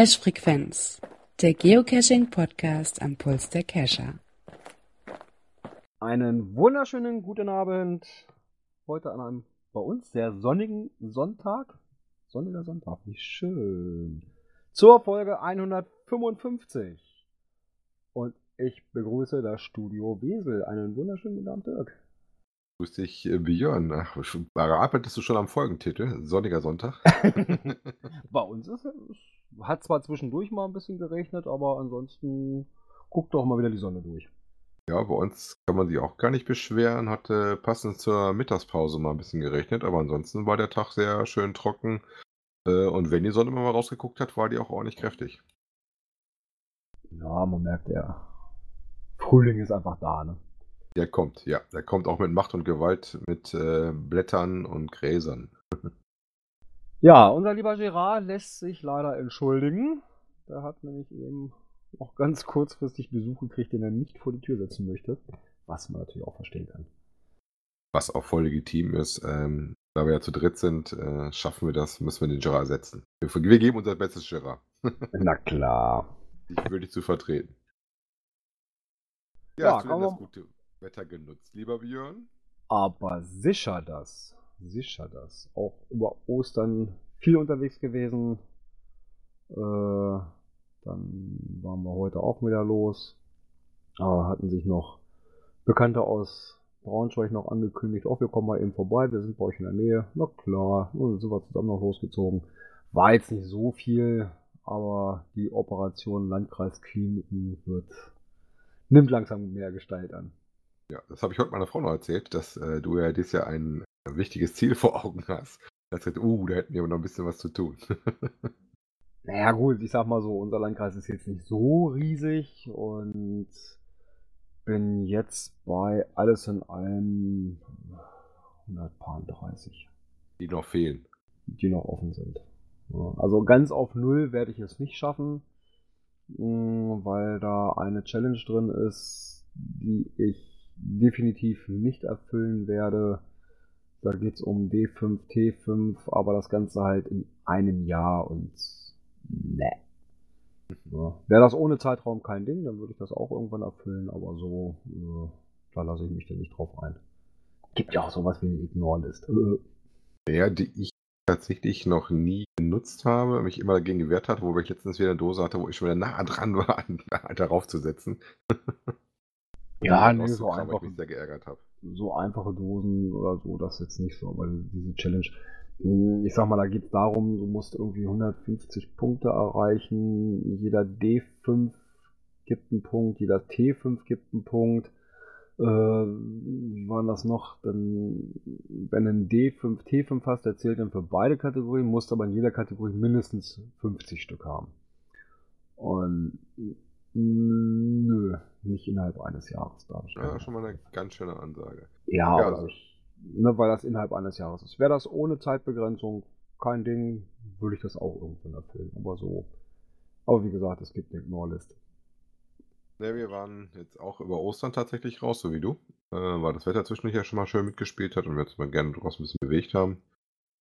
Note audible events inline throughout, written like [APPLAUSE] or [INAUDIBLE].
Cache-Frequenz, der Geocaching-Podcast am Puls der Cacher. Einen wunderschönen guten Abend. Heute an einem bei uns sehr sonnigen Sonntag. Sonniger Sonntag, wie schön. Zur Folge 155. Und ich begrüße das Studio Wesel. Einen wunderschönen guten Abend, Dirk. Grüß dich, äh, Björn. Ach, arbeitest du schon am Folgentitel? Sonniger Sonntag? [LAUGHS] [LAUGHS] Bei uns ist es, hat zwar zwischendurch mal ein bisschen geregnet, aber ansonsten guckt doch mal wieder die Sonne durch. Ja, bei uns kann man sich auch gar nicht beschweren. Hatte passend zur Mittagspause mal ein bisschen geregnet, aber ansonsten war der Tag sehr schön trocken. Äh, Und wenn die Sonne mal rausgeguckt hat, war die auch ordentlich kräftig. Ja, man merkt ja. Frühling ist einfach da, ne? Der kommt, ja. Der kommt auch mit Macht und Gewalt, mit äh, Blättern und Gräsern. [LAUGHS] Ja, unser lieber Gerard lässt sich leider entschuldigen. Der hat nämlich eben noch ganz kurzfristig Besuch gekriegt, den er nicht vor die Tür setzen möchte. Was man natürlich auch verstehen kann. Was auch voll legitim ist. Ähm, da wir ja zu dritt sind, äh, schaffen wir das, müssen wir den Gerard setzen. Wir, wir geben unser bestes Gerard. [LAUGHS] Na klar. Dich würde ich zu vertreten. Ja, Ja, hast du denn das gute Wetter genutzt, lieber Björn? Aber sicher das. Sicher das. Auch über Ostern viel unterwegs gewesen. Äh, dann waren wir heute auch wieder los. Aber hatten sich noch Bekannte aus Braunschweig noch angekündigt. Auch wir kommen mal eben vorbei. Wir sind bei euch in der Nähe. Na klar. Und sind wir zusammen noch losgezogen. War jetzt nicht so viel, aber die Operation Landkreiskliniken wird, nimmt langsam mehr Gestalt an. Ja, das habe ich heute meiner Frau noch erzählt, dass äh, du ja dieses Jahr ein wichtiges Ziel [LAUGHS] vor Augen hast. Da hat sie gesagt, uh, da hätten wir aber noch ein bisschen was zu tun. [LAUGHS] Naja gut, ich sag mal so, unser Landkreis ist jetzt nicht so riesig und bin jetzt bei alles in allem 130, Die noch fehlen. die noch offen sind. Also ganz auf Null werde ich es nicht schaffen, mh, weil da eine Challenge drin ist, die ich definitiv nicht erfüllen werde. Da geht es um D5, T5, aber das Ganze halt in einem Jahr und ne. Ja. Wäre das ohne Zeitraum kein Ding, dann würde ich das auch irgendwann erfüllen, aber so, äh, da lasse ich mich dann nicht drauf ein. Gibt ja auch sowas wie eine Ignore-List. Äh, Ja, die ich tatsächlich noch nie genutzt habe, mich immer dagegen gewehrt hat, wobei ich letztens wieder eine Dose hatte, wo ich schon wieder nah dran war, [LAUGHS] darauf zu setzen. Ja, [LAUGHS] Um nee, so einfach. ich mich sehr geärgert habe. So einfache Dosen oder so, das jetzt nicht so, aber diese Challenge, mh, ich sag mal, da geht es darum, du musst irgendwie 150 Punkte erreichen, jeder D5 gibt einen Punkt, jeder T5 gibt einen Punkt. Äh, wie war denn das noch? Dann, wenn du einen D5, T5 hast, der zählt dann für beide Kategorien, musst aber in jeder Kategorie mindestens 50 Stück haben. Und nö, nicht innerhalb eines Jahres darf ich Ja, nicht. schon mal eine ganz schöne Ansage. Ja, Ja, also- ne, weil das innerhalb eines Jahres ist. Wäre das ohne Zeitbegrenzung kein Ding, würde ich das auch irgendwann erfüllen. Aber so. Aber wie gesagt, es gibt eine Ignore-List. Ne, wir waren jetzt auch über Ostern tatsächlich raus, so wie du, äh, weil das Wetter zwischendurch ja schon mal schön mitgespielt hat und wir uns mal gerne draußen ein bisschen bewegt haben.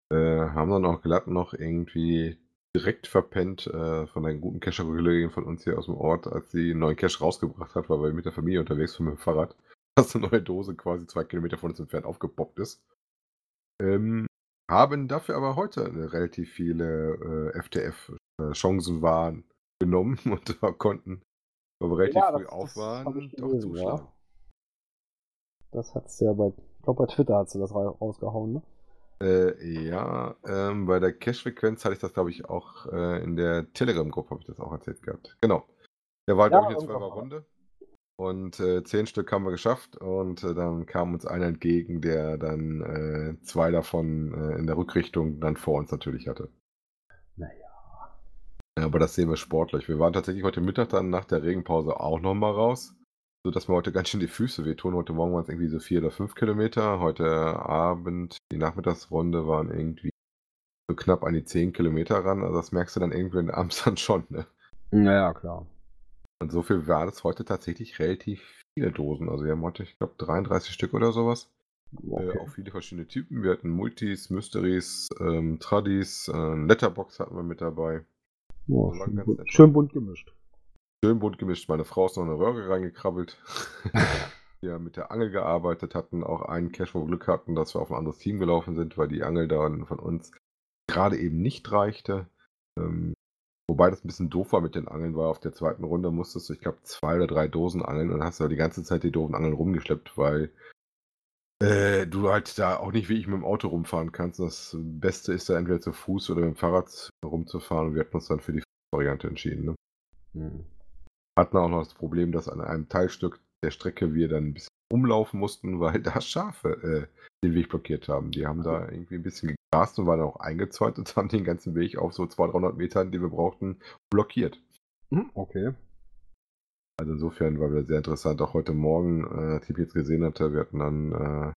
Äh, haben dann auch glatt noch irgendwie direkt verpennt äh, von einer guten Cacher-Kollegin von uns hier aus dem Ort, als sie einen neuen Cache rausgebracht hat, weil wir mit der Familie unterwegs waren mit dem Fahrrad, [LAUGHS] dass eine neue Dose quasi zwei Kilometer von uns entfernt aufgepoppt ist. Ähm, haben dafür aber heute relativ viele äh, FTF-Chancen waren genommen [LAUGHS] und da konnten, weil wir relativ Ja, früh auf waren, doch gelesen, ja. zuschlagen. Das hat's ja bei, ich glaube bei Twitter hat sie das ra- rausgehauen, ne? Äh, ja, ähm, bei der Cache-Frequenz hatte ich das, glaube ich, auch äh, in der Telegram-Gruppe habe ich das auch erzählt gehabt. Genau. Der war, Ja, glaube ich, eine zwölfer. Runde. Und äh, zehn Stück haben wir geschafft. Und äh, dann kam uns einer entgegen, der dann äh, zwei davon äh, in der Rückrichtung dann vor uns natürlich hatte. Naja. Ja, aber das sehen wir sportlich. Wir waren tatsächlich heute Mittag dann nach der Regenpause auch nochmal raus. So dass mir heute ganz schön die Füße wehtun. Heute Morgen waren es irgendwie so vier oder fünf Kilometer. Heute Abend, die Nachmittagsrunde waren irgendwie so knapp an die zehn Kilometer ran. Also das merkst du dann irgendwann [LAUGHS] abends dann schon. Ne? Naja, klar. Und so viel war das heute tatsächlich relativ viele Dosen. Also wir haben heute, ich glaube, 33 Stück oder sowas. Okay. Äh, auch viele verschiedene Typen. Wir hatten Multis, Mysteries, ähm, Tradis, äh, Letterbox hatten wir mit dabei. War schön, bunt, schön bunt gemischt. Schön bunt gemischt. Meine Frau ist noch in eine Röhre reingekrabbelt. [LAUGHS] Wir haben mit der Angel gearbeitet, hatten auch einen Cash, wo wir Glück hatten, dass wir auf ein anderes Team gelaufen sind, weil die Angel dann von uns gerade eben nicht reichte. Ähm, wobei das ein bisschen doof war mit den Angeln, weil auf der zweiten Runde musstest du, ich glaube, zwei oder drei Dosen angeln und hast ja die ganze Zeit die doofen Angeln rumgeschleppt, weil äh, du halt da auch nicht wie ich mit dem Auto rumfahren kannst. Das Beste ist da entweder zu Fuß oder mit dem Fahrrad rumzufahren und wir hatten uns dann für die Variante entschieden. Ne? Hm. Hatten auch noch das Problem, dass an einem Teilstück der Strecke wir dann ein bisschen umlaufen mussten, [LAUGHS] weil da Schafe äh, den Weg blockiert haben. Die haben da irgendwie ein bisschen gegrast und waren auch eingezäunt und [LAUGHS] haben den ganzen Weg auf so 200, 300 Metern, die wir brauchten, blockiert. Hm, Okay. Also insofern war wieder sehr interessant. Auch heute Morgen, äh, die ich jetzt gesehen hatte, wir hatten dann äh,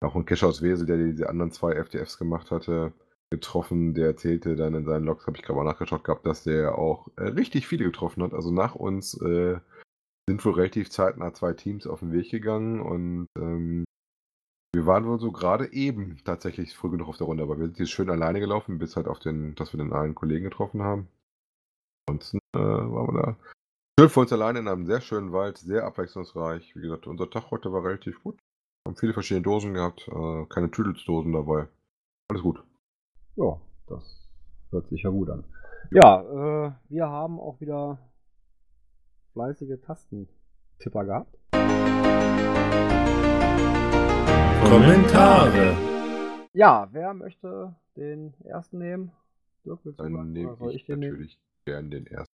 auch einen Cash aus Wesel, der diese anderen zwei FTFs gemacht hatte, getroffen. Der erzählte dann in seinen Logs, habe ich gerade mal nachgeschaut gehabt, dass der auch äh, richtig viele getroffen hat. Also nach uns äh, sind wohl relativ zeitnah zwei Teams auf den Weg gegangen und ähm, wir waren wohl so gerade eben tatsächlich früh genug auf der Runde, aber wir sind jetzt schön alleine gelaufen, bis halt auf den, dass wir den einen Kollegen getroffen haben. Ansonsten äh, waren wir da schön für uns alleine in einem sehr schönen Wald, sehr abwechslungsreich. Wie gesagt, unser Tag heute war relativ gut. Haben viele verschiedene Dosen gehabt, äh, keine Tüdelsdosen dabei. Alles gut. Ja, das hört sich ja gut an. Ja, äh, wir haben auch wieder fleißige Tastentipper gehabt. Kommentare. Ja, wer möchte den ersten nehmen? Dirk, willst du Dann nehme ich, ich nehmen? natürlich gern den ersten.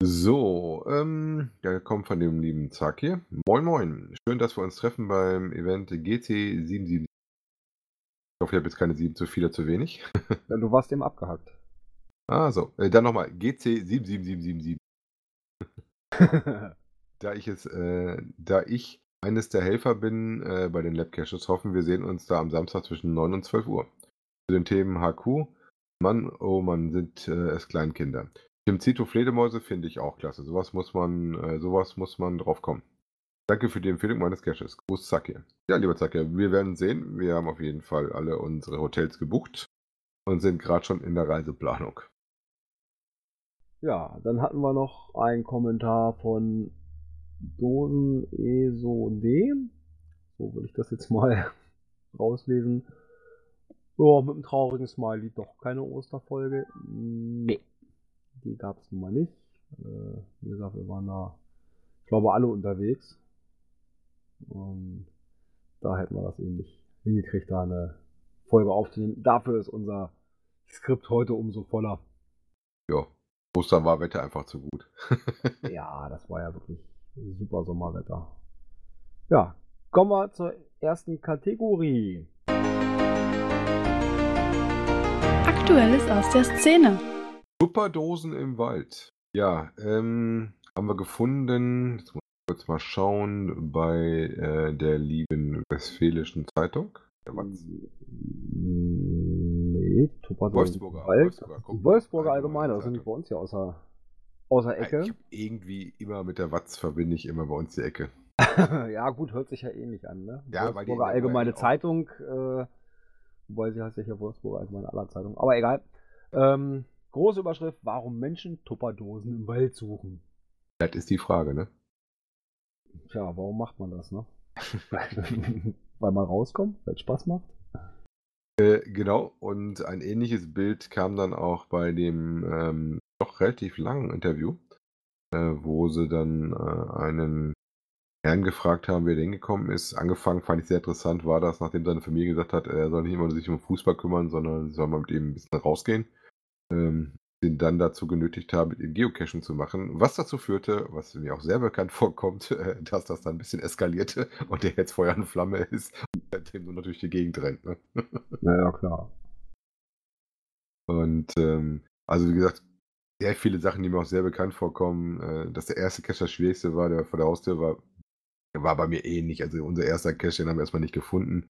So, ähm, der kommt von dem lieben Zack hier. Moin Moin. Schön, dass wir uns treffen beim Event GC77. Ich hoffe, ich habe jetzt keine 7 zu viel oder zu wenig. [LAUGHS] Ja, Du warst eben abgehackt. Ah, so. Äh, dann nochmal. GC77777. [LAUGHS] Da ich es, äh, da ich eines der Helfer bin äh, bei den Lab Caches, hoffen wir sehen uns da am Samstag zwischen 9 und 12 Uhr. Zu den Themen HQ. Mann, oh Mann, sind äh, es Kleinkinder. Timzito Fledermäuse finde ich auch klasse. Sowas muss man, äh, sowas muss man drauf kommen. Danke für die Empfehlung meines Caches. Gruß Zacke. Ja, lieber Zacke, wir werden sehen. Wir haben auf jeden Fall alle unsere Hotels gebucht und sind gerade schon in der Reiseplanung. Ja, dann hatten wir noch einen Kommentar von Dosen ESO D. So würde ich das jetzt [LAUGHS] mal rauslesen. Ja, mit einem traurigen Smiley doch keine Osterfolge. Nee, die gab es nun mal nicht. Äh, wie gesagt, wir waren da, ich glaube, alle unterwegs. Und da hätten wir das eben nicht hingekriegt, da eine Folge aufzunehmen. Dafür ist unser Skript heute umso voller. Ja, Ostern war Wetter einfach zu gut. [LAUGHS] Ja, das war ja wirklich super Sommerwetter. Ja, kommen wir zur ersten Kategorie. Aktuelles aus der Szene. Supperdosen im Wald. Ja, ähm, haben wir gefunden, jetzt muss kurz mal schauen, bei äh, der lieben Westfälischen Zeitung. Der Watz. Nee, Tupper Wolfsburger. Wolfsburger, mal. Wolfsburger Allgemeine das sind die bei uns ja außer, außer Ecke. Ich hab irgendwie immer mit der Watz verbinde ich immer bei uns die Ecke. [LAUGHS] ja, gut, hört sich ja ähnlich an, ne? Ja, Wolfsburger Allgemeine Zeitung, äh, wobei sie heißt ja hier Wolfsburger Allgemeine aller Zeitung, aber egal. Ähm, große Überschrift, warum Menschen Tupperdosen im Wald suchen. Das ist die Frage, ne? Tja, warum macht man das, ne? [LAUGHS] [LAUGHS] Weil man rauskommt, weil es Spaß macht. Äh, genau, und ein ähnliches Bild kam dann auch bei dem ähm, doch relativ langen Interview, äh, wo sie dann äh, einen Herrn gefragt haben, wer da hingekommen ist. Angefangen fand ich sehr interessant, war das, nachdem seine Familie gesagt hat, er soll nicht immer sich um Fußball kümmern, sondern soll mal mit ihm ein bisschen rausgehen. Ähm, den dann dazu genötigt haben, mit ihm Geocachen zu machen, was dazu führte, was mir auch sehr bekannt [LAUGHS] vorkommt, äh, dass das dann ein bisschen eskalierte [LAUGHS] und der jetzt Feuer und Flamme [LAUGHS] ist und seitdem nur durch die Gegend rennt. Ne? Naja, klar. Und ähm, also wie gesagt, sehr viele Sachen, die mir auch sehr bekannt vorkommen. Äh, dass der erste Cache das schwierigste war, der vor der Haustür war, der war bei mir ähnlich. Also unser erster Cache, den haben wir erstmal nicht gefunden.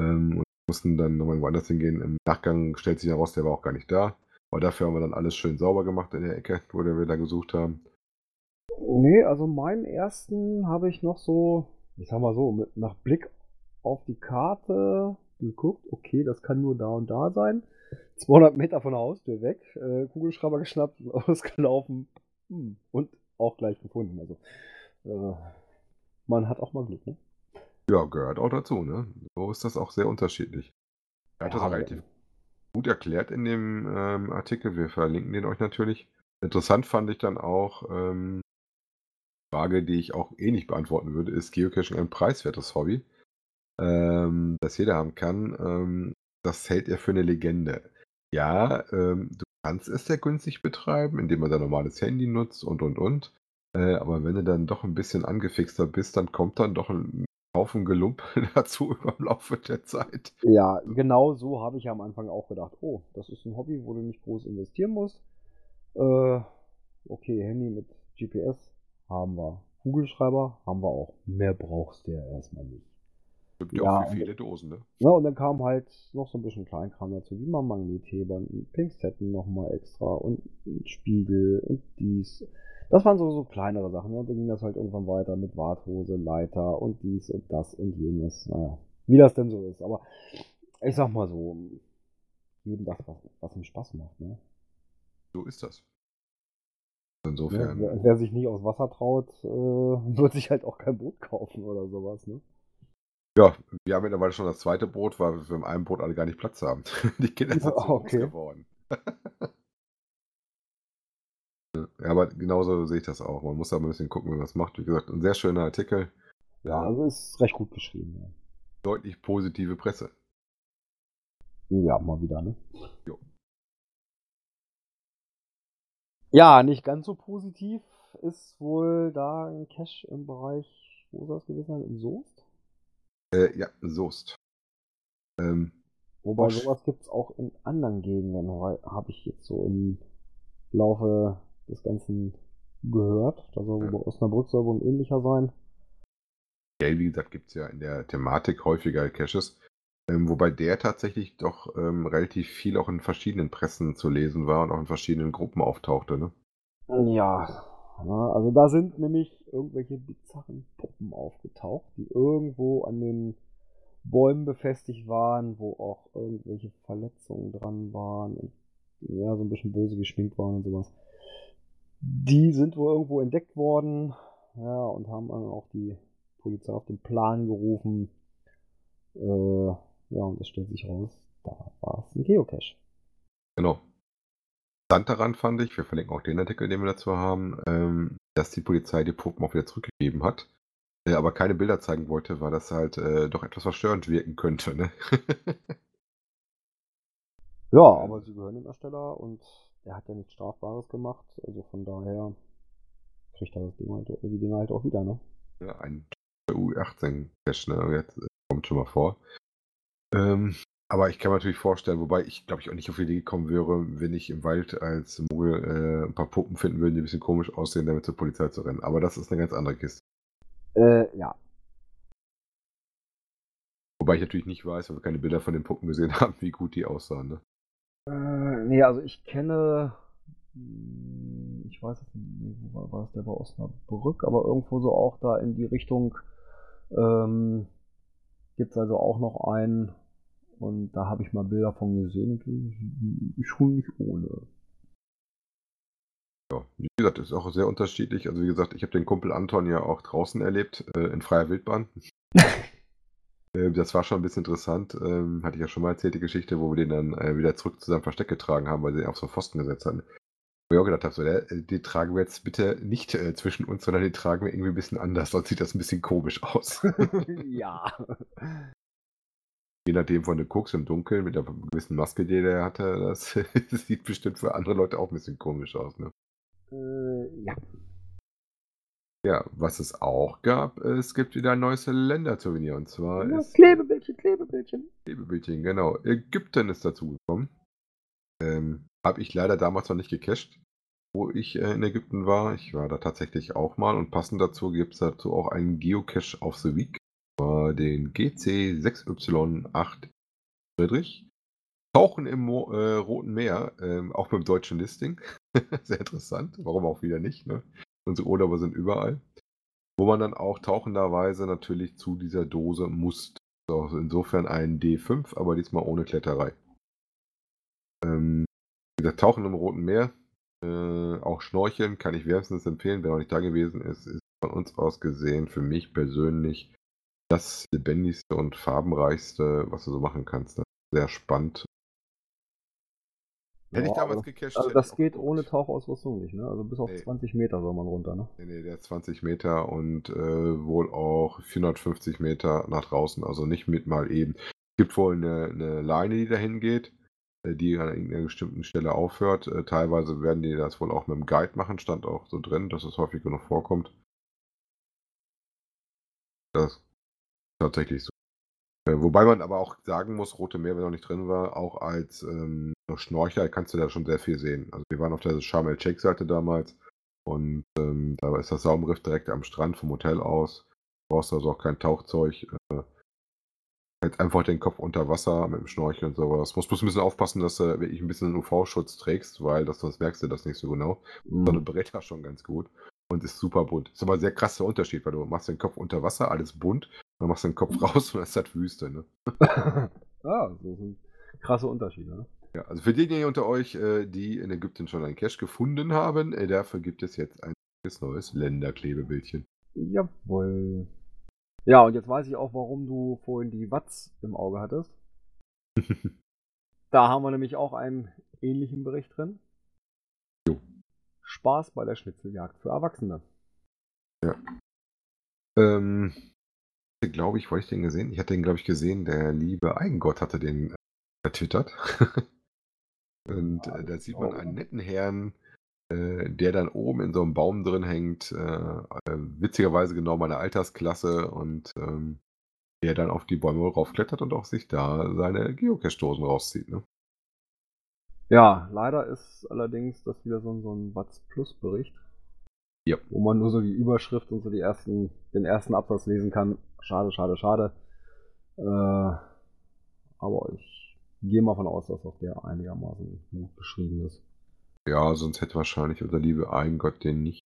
Ähm, und mussten dann nochmal woanders hingehen. Im Nachgang stellt sich heraus, der war auch gar nicht da. Aber dafür haben wir dann alles schön sauber gemacht in der Ecke, wo wir da gesucht haben. Nee, also meinen ersten habe ich noch so, ich sag mal so, mit nach Blick auf die Karte geguckt, okay, das kann nur da und da sein. 200 Meter von der Haustür weg, äh, Kugelschreiber geschnappt und [LAUGHS] ausgelaufen hm. und auch gleich gefunden. Also äh, man hat auch mal Glück, ne? Ja, gehört auch dazu, ne? So ist das auch sehr unterschiedlich. Er hat Ja, das relativ gut erklärt in dem ähm, Artikel. Wir verlinken den euch natürlich. Interessant fand ich dann auch, ähm, Frage, die ich auch eh nicht beantworten würde, ist Geocaching ein preiswertes Hobby, ähm, das jeder haben kann? Ähm, das hält er für eine Legende. Ja, ähm, du kannst es sehr günstig betreiben, indem man dein normales Handy nutzt und und und. Äh, aber wenn du dann doch ein bisschen angefixter bist, dann kommt dann doch ein Haufen Gelump [LAUGHS] dazu im Laufe der Zeit. Ja, genau so habe ich am Anfang auch gedacht. Oh, das ist ein Hobby, wo du nicht groß investieren musst. Äh, okay, Handy mit GPS haben wir. Kugelschreiber haben wir auch. Mehr brauchst du ja erstmal nicht. Gibt ja auch und- viele Dosen, ne? Ja, und dann kam halt noch so ein bisschen Kleinkram dazu, wie mal Magnetheber, ein Pinzetten nochmal extra und ein Spiegel und dies. Das waren so, so kleinere Sachen. Ne? Und dann ging das halt irgendwann weiter mit Warthose, Leiter und dies und das und jenes. Naja, wie das denn so ist. Aber ich sag mal so, jedem das, was, was ihm Spaß macht. Ne? So ist das. Insofern. Wer, wer sich nicht aufs Wasser traut, äh, [LAUGHS] wird sich halt auch kein Boot kaufen oder sowas. Ne? Ja, wir haben mittlerweile schon das zweite Boot, weil wir im einen Boot alle gar nicht Platz haben. [LAUGHS] Die Kinder sind Ja, groß okay. geworden. [LAUGHS] ja, aber genauso sehe ich das auch. Man muss da ein bisschen gucken, wie man das macht. Wie gesagt, ein sehr schöner Artikel. Ja, also ist recht gut geschrieben. Ja. Deutlich positive Presse. Ja, mal wieder, ne? Jo. Ja, nicht ganz so positiv ist wohl da ein Cache im Bereich, wo soll es gewesen sein? In Soest? Äh, ja, Soest. Ähm, Wobei sowas gibt es auch in anderen Gegenden, habe ich jetzt so im Laufe des Ganzen gehört. Da soll Ja. bei Osnabrück soll wohl ein ähnlicher sein. ja, wie gesagt, gibt es ja in der Thematik häufiger Caches. Ähm, wobei der tatsächlich doch ähm, relativ viel auch in verschiedenen Pressen zu lesen war und auch in verschiedenen Gruppen auftauchte. Ne? Ja, na, also da sind nämlich irgendwelche bizarren Puppen aufgetaucht, die irgendwo an den Bäumen befestigt waren, wo auch irgendwelche Verletzungen dran waren und ja, so ein bisschen böse geschminkt waren und sowas. Die sind wohl irgendwo entdeckt worden, ja, und haben dann auch die Polizei auf den Plan gerufen. Äh, ja, und es stellt sich raus, da war es ein Geocache. Genau. Interessant daran fand ich, wir verlinken auch den Artikel, den wir dazu haben, ähm, dass die Polizei die Puppen auch wieder zurückgegeben hat, äh, aber keine Bilder zeigen wollte, weil das halt äh, doch etwas verstörend wirken könnte. Ne? [LAUGHS] Ja, aber sie gehören dem Ersteller und er hat ja nichts Strafbares gemacht, also von daher kriegt er das Ding halt, die Dinger halt auch wieder, ne? ja, ein U18-Cache, ne? Jetzt, kommt schon mal vor. Ähm, aber ich kann mir natürlich vorstellen, wobei ich glaube ich auch nicht auf die Idee gekommen wäre, wenn ich im Wald als Mogel äh, ein paar Puppen finden würde, die ein bisschen komisch aussehen, damit zur Polizei zu rennen. Aber das ist eine ganz andere Kiste. Äh, ja. Wobei ich natürlich nicht weiß, weil wir keine Bilder von den Puppen gesehen [LAUGHS] haben, wie gut die aussahen. Ne? Äh, nee, also ich kenne, hm, ich weiß es nicht, nee, wo war, war es der bei Osnabrück, aber irgendwo so auch da in die Richtung ähm, gibt es also auch noch einen und da habe ich mal Bilder von gesehen und schon nicht ohne. Ja, wie gesagt, ist auch sehr unterschiedlich. Also wie gesagt, ich habe den Kumpel Anton ja auch draußen erlebt, äh, in freier Wildbahn. [LAUGHS] Äh, das war schon ein bisschen interessant. Ähm, hatte ich ja schon mal erzählt, die Geschichte, wo wir den dann äh, wieder zurück zu seinem Versteck getragen haben, weil sie ihn auf so einen Pfosten gesetzt hatten. Wo ich auch gedacht habe, so, äh, die tragen wir jetzt bitte nicht zwischen uns, sondern die tragen wir irgendwie ein bisschen anders, sonst sieht das ein bisschen komisch aus. [LAUGHS] ja. Je nachdem, von du guckst im Dunkeln mit der gewissen Maske, die der hatte, das [LAUGHS] sieht bestimmt für andere Leute auch ein bisschen komisch aus. Ne? Äh, ja. Ja, was es auch gab, es gibt wieder ein neues Ländersouvenir und zwar Ja, ist Klebebildchen, Klebebildchen. Klebebildchen, genau. Ägypten ist dazu gekommen. Ähm, Habe ich leider damals noch nicht gecached, wo ich äh, in Ägypten war. Ich war da tatsächlich auch mal und passend dazu gibt es dazu auch einen Geocache auf The Week. War den GC6Y8 Friedrich. Tauchen im Mo äh, Roten Meer, ähm, auch mit dem deutschen Listing. [LAUGHS] Sehr interessant. Warum auch wieder nicht, ne? Unsere Urlauber sind überall. Wo man dann auch tauchenderweise natürlich zu dieser Dose muss. So, insofern ein D5, aber diesmal ohne Kletterei. Ähm, wie gesagt, Tauchen im Roten Meer, äh, auch Schnorcheln kann ich wärmstens empfehlen, wer noch nicht da gewesen ist, ist von uns aus gesehen für mich persönlich das lebendigste und farbenreichste, was du so machen kannst. Sehr spannend. Hätte ich damals also- gecached. Also das auch geht ohne Tauchausrüstung nicht, ne? Also bis auf Nee. 20 Meter soll man runter, ne? Nee, nee, der ist 20 Meter und äh, wohl auch 450 Meter nach draußen, also nicht mit mal eben. Es gibt wohl eine, eine Leine, die dahin geht, äh, die an irgendeiner bestimmten Stelle aufhört. Äh, teilweise werden die das wohl auch mit dem Guide machen, stand auch so drin, dass es häufig genug vorkommt. Das ist tatsächlich so. Äh, wobei man aber auch sagen muss, Rote Meer, wenn noch nicht drin war, auch als ähm, Schnorcher kannst du da schon sehr viel sehen. Also wir waren auf der Sharm el Sheikh Seite damals und ähm, da ist das Saumriff direkt am Strand vom Hotel aus. Du brauchst also auch kein Tauchzeug. Äh, halt einfach den Kopf unter Wasser mit dem Schnorchel und sowas. Musst bloß ein bisschen aufpassen, dass du wirklich ein bisschen UV-Schutz trägst, weil das, sonst merkst du das nicht so genau. Mhm. So eine berät das schon ganz gut und ist super bunt. Ist aber ein sehr krasser Unterschied, weil du machst den Kopf unter Wasser, alles bunt, dann machst du den Kopf [LAUGHS] raus und dann ist das Wüste. Ne? ja, so sind krasse Unterschiede, ne? Ja, also für diejenigen unter euch, äh, die in Ägypten schon einen Cache gefunden haben, äh, dafür gibt es jetzt ein neues Länderklebebildchen. Jawohl. Ja, und jetzt weiß ich auch, warum du vorhin die Watts im Auge hattest. [LAUGHS] Da haben wir nämlich auch einen ähnlichen Bericht drin. Jo. Spaß bei der Schnitzeljagd für Erwachsene. Ähm, glaube ich, wo hab ich den gesehen? Ich hatte den, glaube ich, gesehen, der liebe Eigengott hatte den äh, vertwittert. [LAUGHS] Und Ja, äh, da sieht man einen ne? netten Herrn, äh, der dann oben in so einem Baum drin hängt. Äh, äh, witzigerweise genau meine Altersklasse und ähm, der dann auf die Bäume raufklettert und auch sich da seine Geocache-Dosen rauszieht. Ne? Ja, leider ist allerdings das wieder so ein, so ein Watts Plus Bericht. Ja. Wo man nur so die Überschrift und so die ersten, den ersten Absatz lesen kann. Schade, schade, schade. Äh, aber ich gehe mal von aus, dass auch der einigermaßen gut beschrieben ist. Ja, sonst hätte wahrscheinlich unser liebe Eigengott den nicht.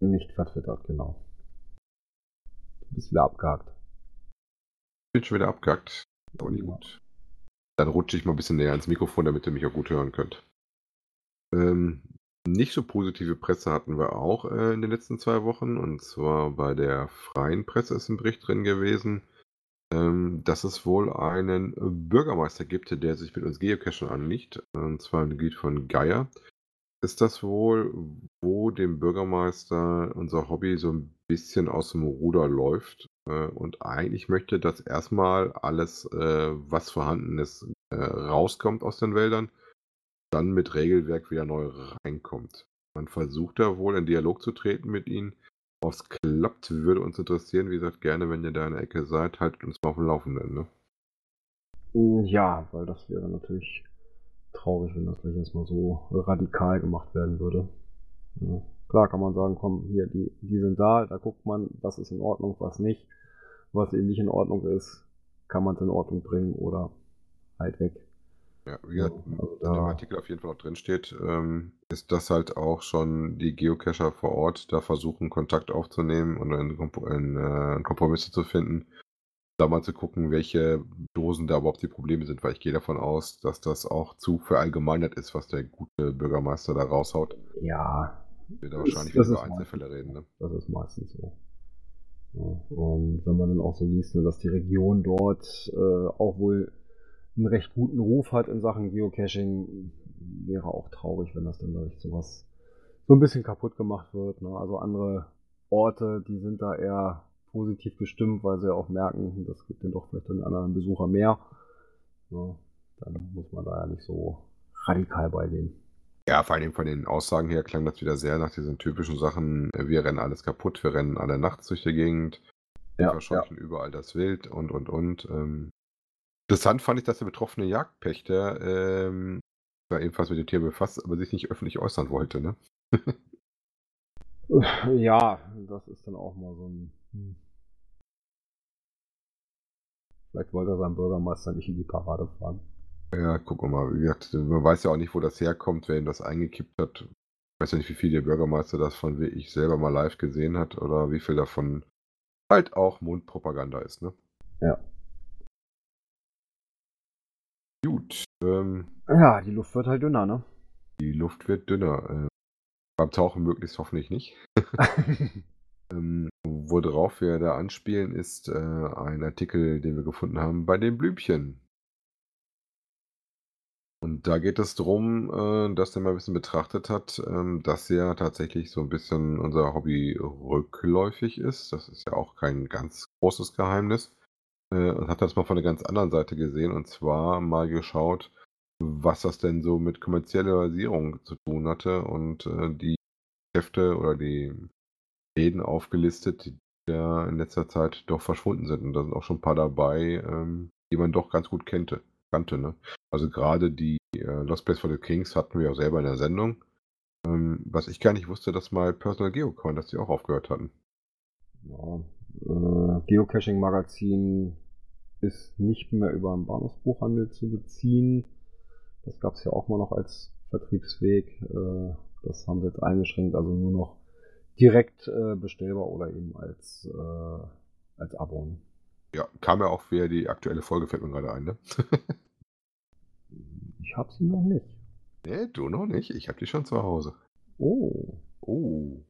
Nicht vertwittert, genau. Du bist wieder abgehakt. Bin schon wieder abgehackt. Ist auch nicht Ja. gut. Dann rutsche ich mal ein bisschen näher ans Mikrofon, damit ihr mich auch gut hören könnt. Ähm, nicht so positive Presse hatten wir auch äh, in den letzten zwei Wochen. Und zwar bei der freien Presse ist ein Bericht drin gewesen, ähm, dass es wohl einen Bürgermeister gibt, der sich mit uns Geocachen anlegt. Und zwar ein Gebiet von Geier. Ist das wohl, wo dem Bürgermeister unser Hobby so ein bisschen aus dem Ruder läuft äh, und eigentlich möchte, dass erstmal alles, äh, was vorhanden ist, äh, rauskommt aus den Wäldern, dann mit Regelwerk wieder neu reinkommt. Man versucht da wohl in Dialog zu treten mit ihnen. Es klappt, würde uns interessieren. Wie gesagt, gerne, wenn ihr da in der Ecke seid, haltet uns mal auf dem Laufenden. Ne? Mm, Ja, weil das wäre natürlich traurig, wenn das gleich erstmal so radikal gemacht werden würde. Ja. Klar kann man sagen, komm, hier, die, die sind da, da guckt man, was ist in Ordnung, was nicht. Was eben nicht in Ordnung ist, kann man es in Ordnung bringen oder halt weg. Ja, wie gesagt, also in dem da- Artikel auf jeden Fall auch drin steht, ähm, ist das halt auch schon die Geocacher vor Ort da versuchen, Kontakt aufzunehmen und einen, äh, einen Kompromiss zu finden. Da mal zu gucken, welche Dosen da überhaupt die Probleme sind, weil ich gehe davon aus, dass das auch zu verallgemeinert ist, was der gute Bürgermeister da raushaut. Ja, Wir da Das- wahrscheinlich das über ist Einzelfälle reden. Ne? das ist meistens so. Ja, und wenn man dann auch so liest, ne, dass die Region dort äh, auch wohl einen recht guten Ruf hat in Sachen Geocaching, wäre auch traurig, wenn das dann durch sowas so ein bisschen kaputt gemacht wird. Ne? Also andere Orte, die sind da eher positiv gestimmt, weil sie ja auch merken, das gibt dann doch vielleicht den anderen Besucher mehr. Ja, dann muss man da ja nicht so radikal beigehen. Ja, vor allem von den Aussagen her klang das wieder sehr nach diesen typischen Sachen, äh, wir rennen alles kaputt, wir rennen alle nachts durch die Gegend, wir Ja, verscheuchen überall das Wild und, und, und. Ähm. Interessant fand ich, dass der betroffene Jagdpächter ähm, war ebenfalls mit dem Tier befasst, aber sich nicht öffentlich äußern wollte, ne? [LAUGHS] Ja, das ist dann auch mal so ein. Hm. Vielleicht wollte er seinen Bürgermeister nicht in die Parade fahren. Ja, wir mal. Wie gesagt, man weiß ja auch nicht, wo das herkommt, wer ihm das eingekippt hat. Ich weiß ja nicht, wie viel der Bürgermeister das von wie ich selber mal live gesehen hat oder wie viel davon halt auch Mundpropaganda ist, ne? Ja. Gut. Ähm, Ja, die Luft wird halt dünner, ne? die Luft wird dünner. Äh, beim Tauchen möglichst hoffentlich nicht. [LAUGHS] Ähm, worauf wir da anspielen, ist äh, ein Artikel, den wir gefunden haben bei den Blümchen. Und da geht es darum, äh, dass der mal ein bisschen betrachtet hat, ähm, dass ja tatsächlich so ein bisschen unser Hobby rückläufig ist. Das ist ja auch kein ganz großes Geheimnis. Äh, und hat das mal von der ganz anderen Seite gesehen und zwar mal geschaut, was das denn so mit Kommerzialisierung zu tun hatte und äh, die Geschäfte oder die Läden aufgelistet, die ja in letzter Zeit doch verschwunden sind. Und da sind auch schon ein paar dabei, ähm, die man doch ganz gut kannte. kannte ne? Also gerade die äh, Lost Place for the Kings hatten wir auch selber in der Sendung. Ähm, was ich gar nicht wusste, dass mal Personal Geocoin, dass die auch aufgehört hatten. Ja, äh, Geocaching-Magazin ist nicht mehr über einen Bahnhofsbuchhandel zu beziehen. Das gab es ja auch mal noch als Vertriebsweg. Äh, das haben wir jetzt eingeschränkt, also nur noch direkt äh, bestellbar oder eben als, äh, als Abo. Ja, kam ja auch wieder die aktuelle Folge, fällt mir gerade ein, ne? [LAUGHS] Ich habe sie noch nicht. nee, du noch nicht. Ich habe die schon zu Hause. Oh. Oh.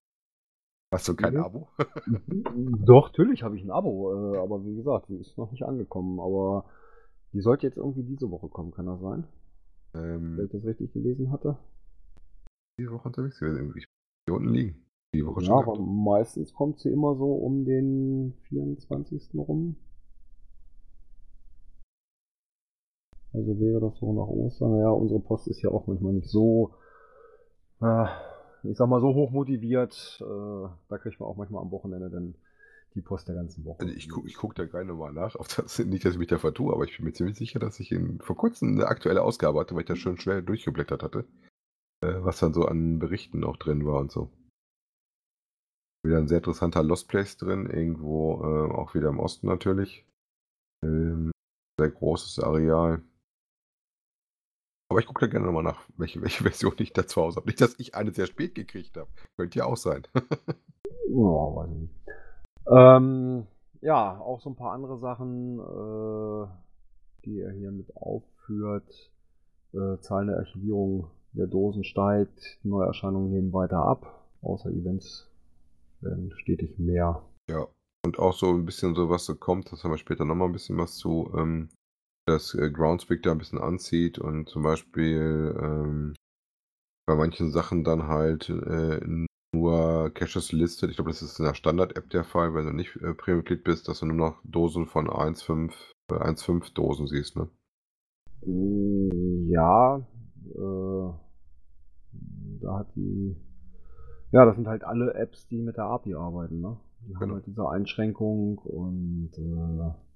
Hast du kein Mhm. Abo? [LAUGHS] Doch, natürlich habe ich ein Abo, äh, aber wie gesagt, die ist noch nicht angekommen. Aber die sollte jetzt irgendwie diese Woche kommen, kann das sein? Wenn ähm, ich das richtig gelesen hatte. diese Woche unterwegs gewesen. Ich hier unten liegen. Die Woche Ja, aber meistens kommt sie immer so um den 24. rum. Also wäre das so nach Ostern. Naja, unsere Post ist ja auch manchmal nicht so, äh, ich sag mal, so hoch motiviert. Äh, da kriegt man auch manchmal am Wochenende dann die Post der ganzen Woche. Also ich, gu ich gucke da gerade nochmal nach, das, nicht, dass ich mich da vertue, aber ich bin mir ziemlich sicher, dass ich in, vor kurzem eine aktuelle Ausgabe hatte, weil ich da schon schwer durchgeblättert hatte, äh, was dann so an Berichten auch drin war und so. Wieder ein sehr interessanter Lost Place drin, irgendwo äh, auch wieder im Osten natürlich. Ähm, sehr großes Areal. Aber ich gucke da gerne nochmal nach, welche, welche [LAUGHS] Version ich da zu Hause habe. Nicht, dass ich eine sehr spät gekriegt habe. Könnte ja auch sein. [LAUGHS] Ja, weiß ich nicht. Ähm, ja, auch so ein paar andere Sachen, äh, die er hier mit aufführt. Äh, Zahlen der Archivierung der Dosen steigt, Neuerscheinungen nehmen weiter ab, außer Events werden stetig mehr. Ja, und auch so ein bisschen so, was so kommt, das haben wir später nochmal ein bisschen was zu, ähm, dass äh, Groundspeak da ein bisschen anzieht und zum Beispiel ähm, bei manchen Sachen dann halt äh, nur Caches listet. Ich glaube, das ist in der Standard-App der Fall, wenn du nicht äh, Premium-Mitglied bist, dass du nur noch Dosen von 1,5 äh, 1,5 Dosen siehst, ne? Ja, äh, da hat die, ja, das sind halt alle Apps, die mit der API arbeiten, ne? Die haben Genau. halt diese Einschränkung und äh,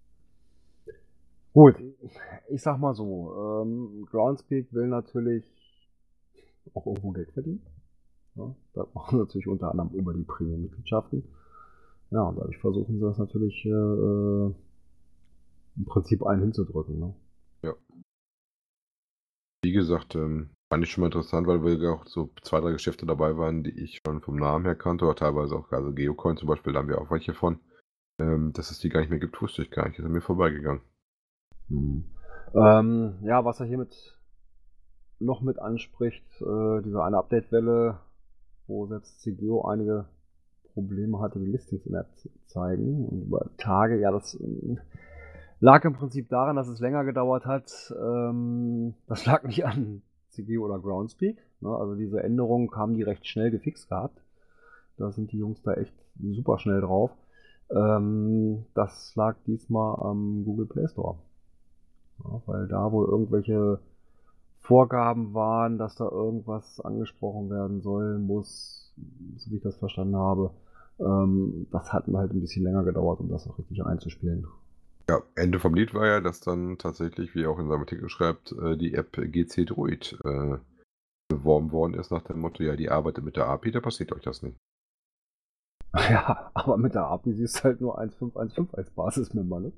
gut, ich sag mal so, ähm, Groundspeak will natürlich auch irgendwo Geld verdienen. Ja, das machen natürlich unter anderem über die Premium-Mitgliedschaften. Ja, und dadurch versuchen sie das natürlich äh, äh, im Prinzip einen hinzudrücken, ne? Wie gesagt, ähm, fand ich schon mal interessant, weil wir auch so zwei, drei Geschäfte dabei waren, die ich schon vom Namen her kannte, oder teilweise auch, also Geocoin zum Beispiel, da haben wir auch welche von. Ähm, dass es die gar nicht mehr gibt, wusste ich gar nicht. Ist an mir vorbeigegangen. Hm. Ähm, ja, was er hiermit noch mit anspricht, äh, diese eine Update-Welle, wo selbst CGO einige Probleme hatte, die Listings in der App zu zeigen. Und über Tage, ja, das ähm, lag im Prinzip daran, dass es länger gedauert hat. Ähm, das [LAUGHS] lag nicht an CGO oder Groundspeak. Ne? Also diese Änderungen haben die recht schnell gefixt gehabt. Da sind die Jungs da echt super schnell drauf. Ähm, das lag diesmal am Google Play Store. Weil da wohl irgendwelche Vorgaben waren, dass da irgendwas angesprochen werden soll, muss, so wie ich das verstanden habe. Ähm, das hat mir halt ein bisschen länger gedauert, um das auch richtig einzuspielen. Ja, Ende vom Lied war ja, dass dann tatsächlich, wie er auch in seinem Artikel schreibt, äh, die App GC Droid äh, beworben worden ist nach dem Motto, ja, die arbeitet mit der API, da passiert euch das nicht. [LAUGHS] Ja, aber mit der API siehst du halt nur 1.5.1.5 als Basismember, ne?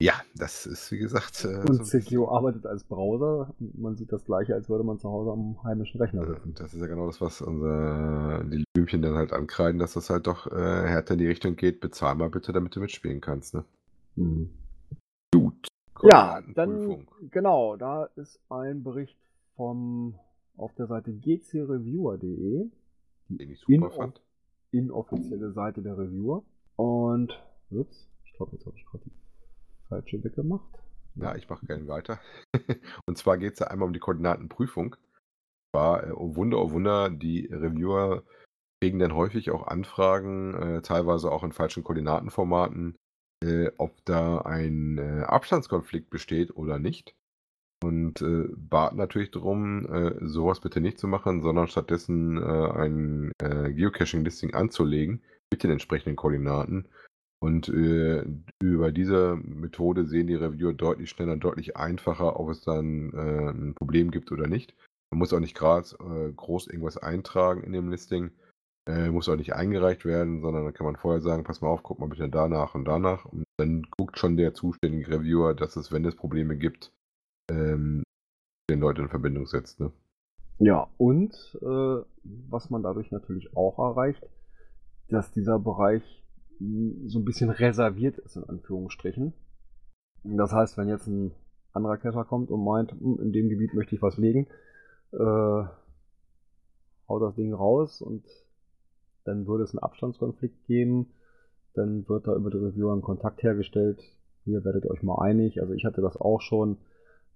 Ja, das ist wie gesagt. Äh, Und CGO arbeitet als Browser. Man sieht das gleiche, als würde man zu Hause am heimischen Rechner äh, sitzen. das ist ja genau das, was unser, die Blümchen dann halt ankreiden, dass das halt doch äh, härter in die Richtung geht, bezahl mal bitte, damit du mitspielen kannst. Ne? Mhm. Gut. Ja, dann, genau, da ist ein Bericht vom, auf der Seite gcreviewer.de, Den ich super Inoff- fand. inoffizielle Seite der Reviewer. Und, ups, ich glaube, jetzt habe ich gerade die falsche weggemacht. Ja, ich mache gerne weiter. [LAUGHS] Und zwar geht es ja einmal um die Koordinatenprüfung. War, äh, oh Wunder, oh Wunder, die Reviewer kriegen dann häufig auch Anfragen, äh, teilweise auch in falschen Koordinatenformaten, äh, ob da ein äh, Abstandskonflikt besteht oder nicht. Und äh, bat natürlich darum, äh, sowas bitte nicht zu machen, sondern stattdessen äh, ein Geocaching-Listing anzulegen mit den entsprechenden Koordinaten. Und äh, über diese Methode sehen die Reviewer deutlich schneller, deutlich einfacher, ob es dann äh, ein Problem gibt oder nicht. Man muss auch nicht grad, äh, groß irgendwas eintragen in dem Listing, äh, muss auch nicht eingereicht werden, sondern dann kann man vorher sagen, pass mal auf, guck mal bitte danach und danach. Und dann guckt schon der zuständige Reviewer, dass es, wenn es Probleme gibt, ähm, den Leuten in Verbindung setzt. Ne? Ja, und äh, was man dadurch natürlich auch erreicht, dass dieser Bereich so ein bisschen reserviert ist, in Anführungsstrichen. Das heißt, wenn jetzt ein anderer Cacher kommt und meint, "Hm, in dem Gebiet möchte ich was legen, äh, haut das Ding raus und dann würde es einen Abstandskonflikt geben. Dann wird da über die Reviewer ein Kontakt hergestellt. Hier werdet ihr euch mal einig. Also ich hatte das auch schon,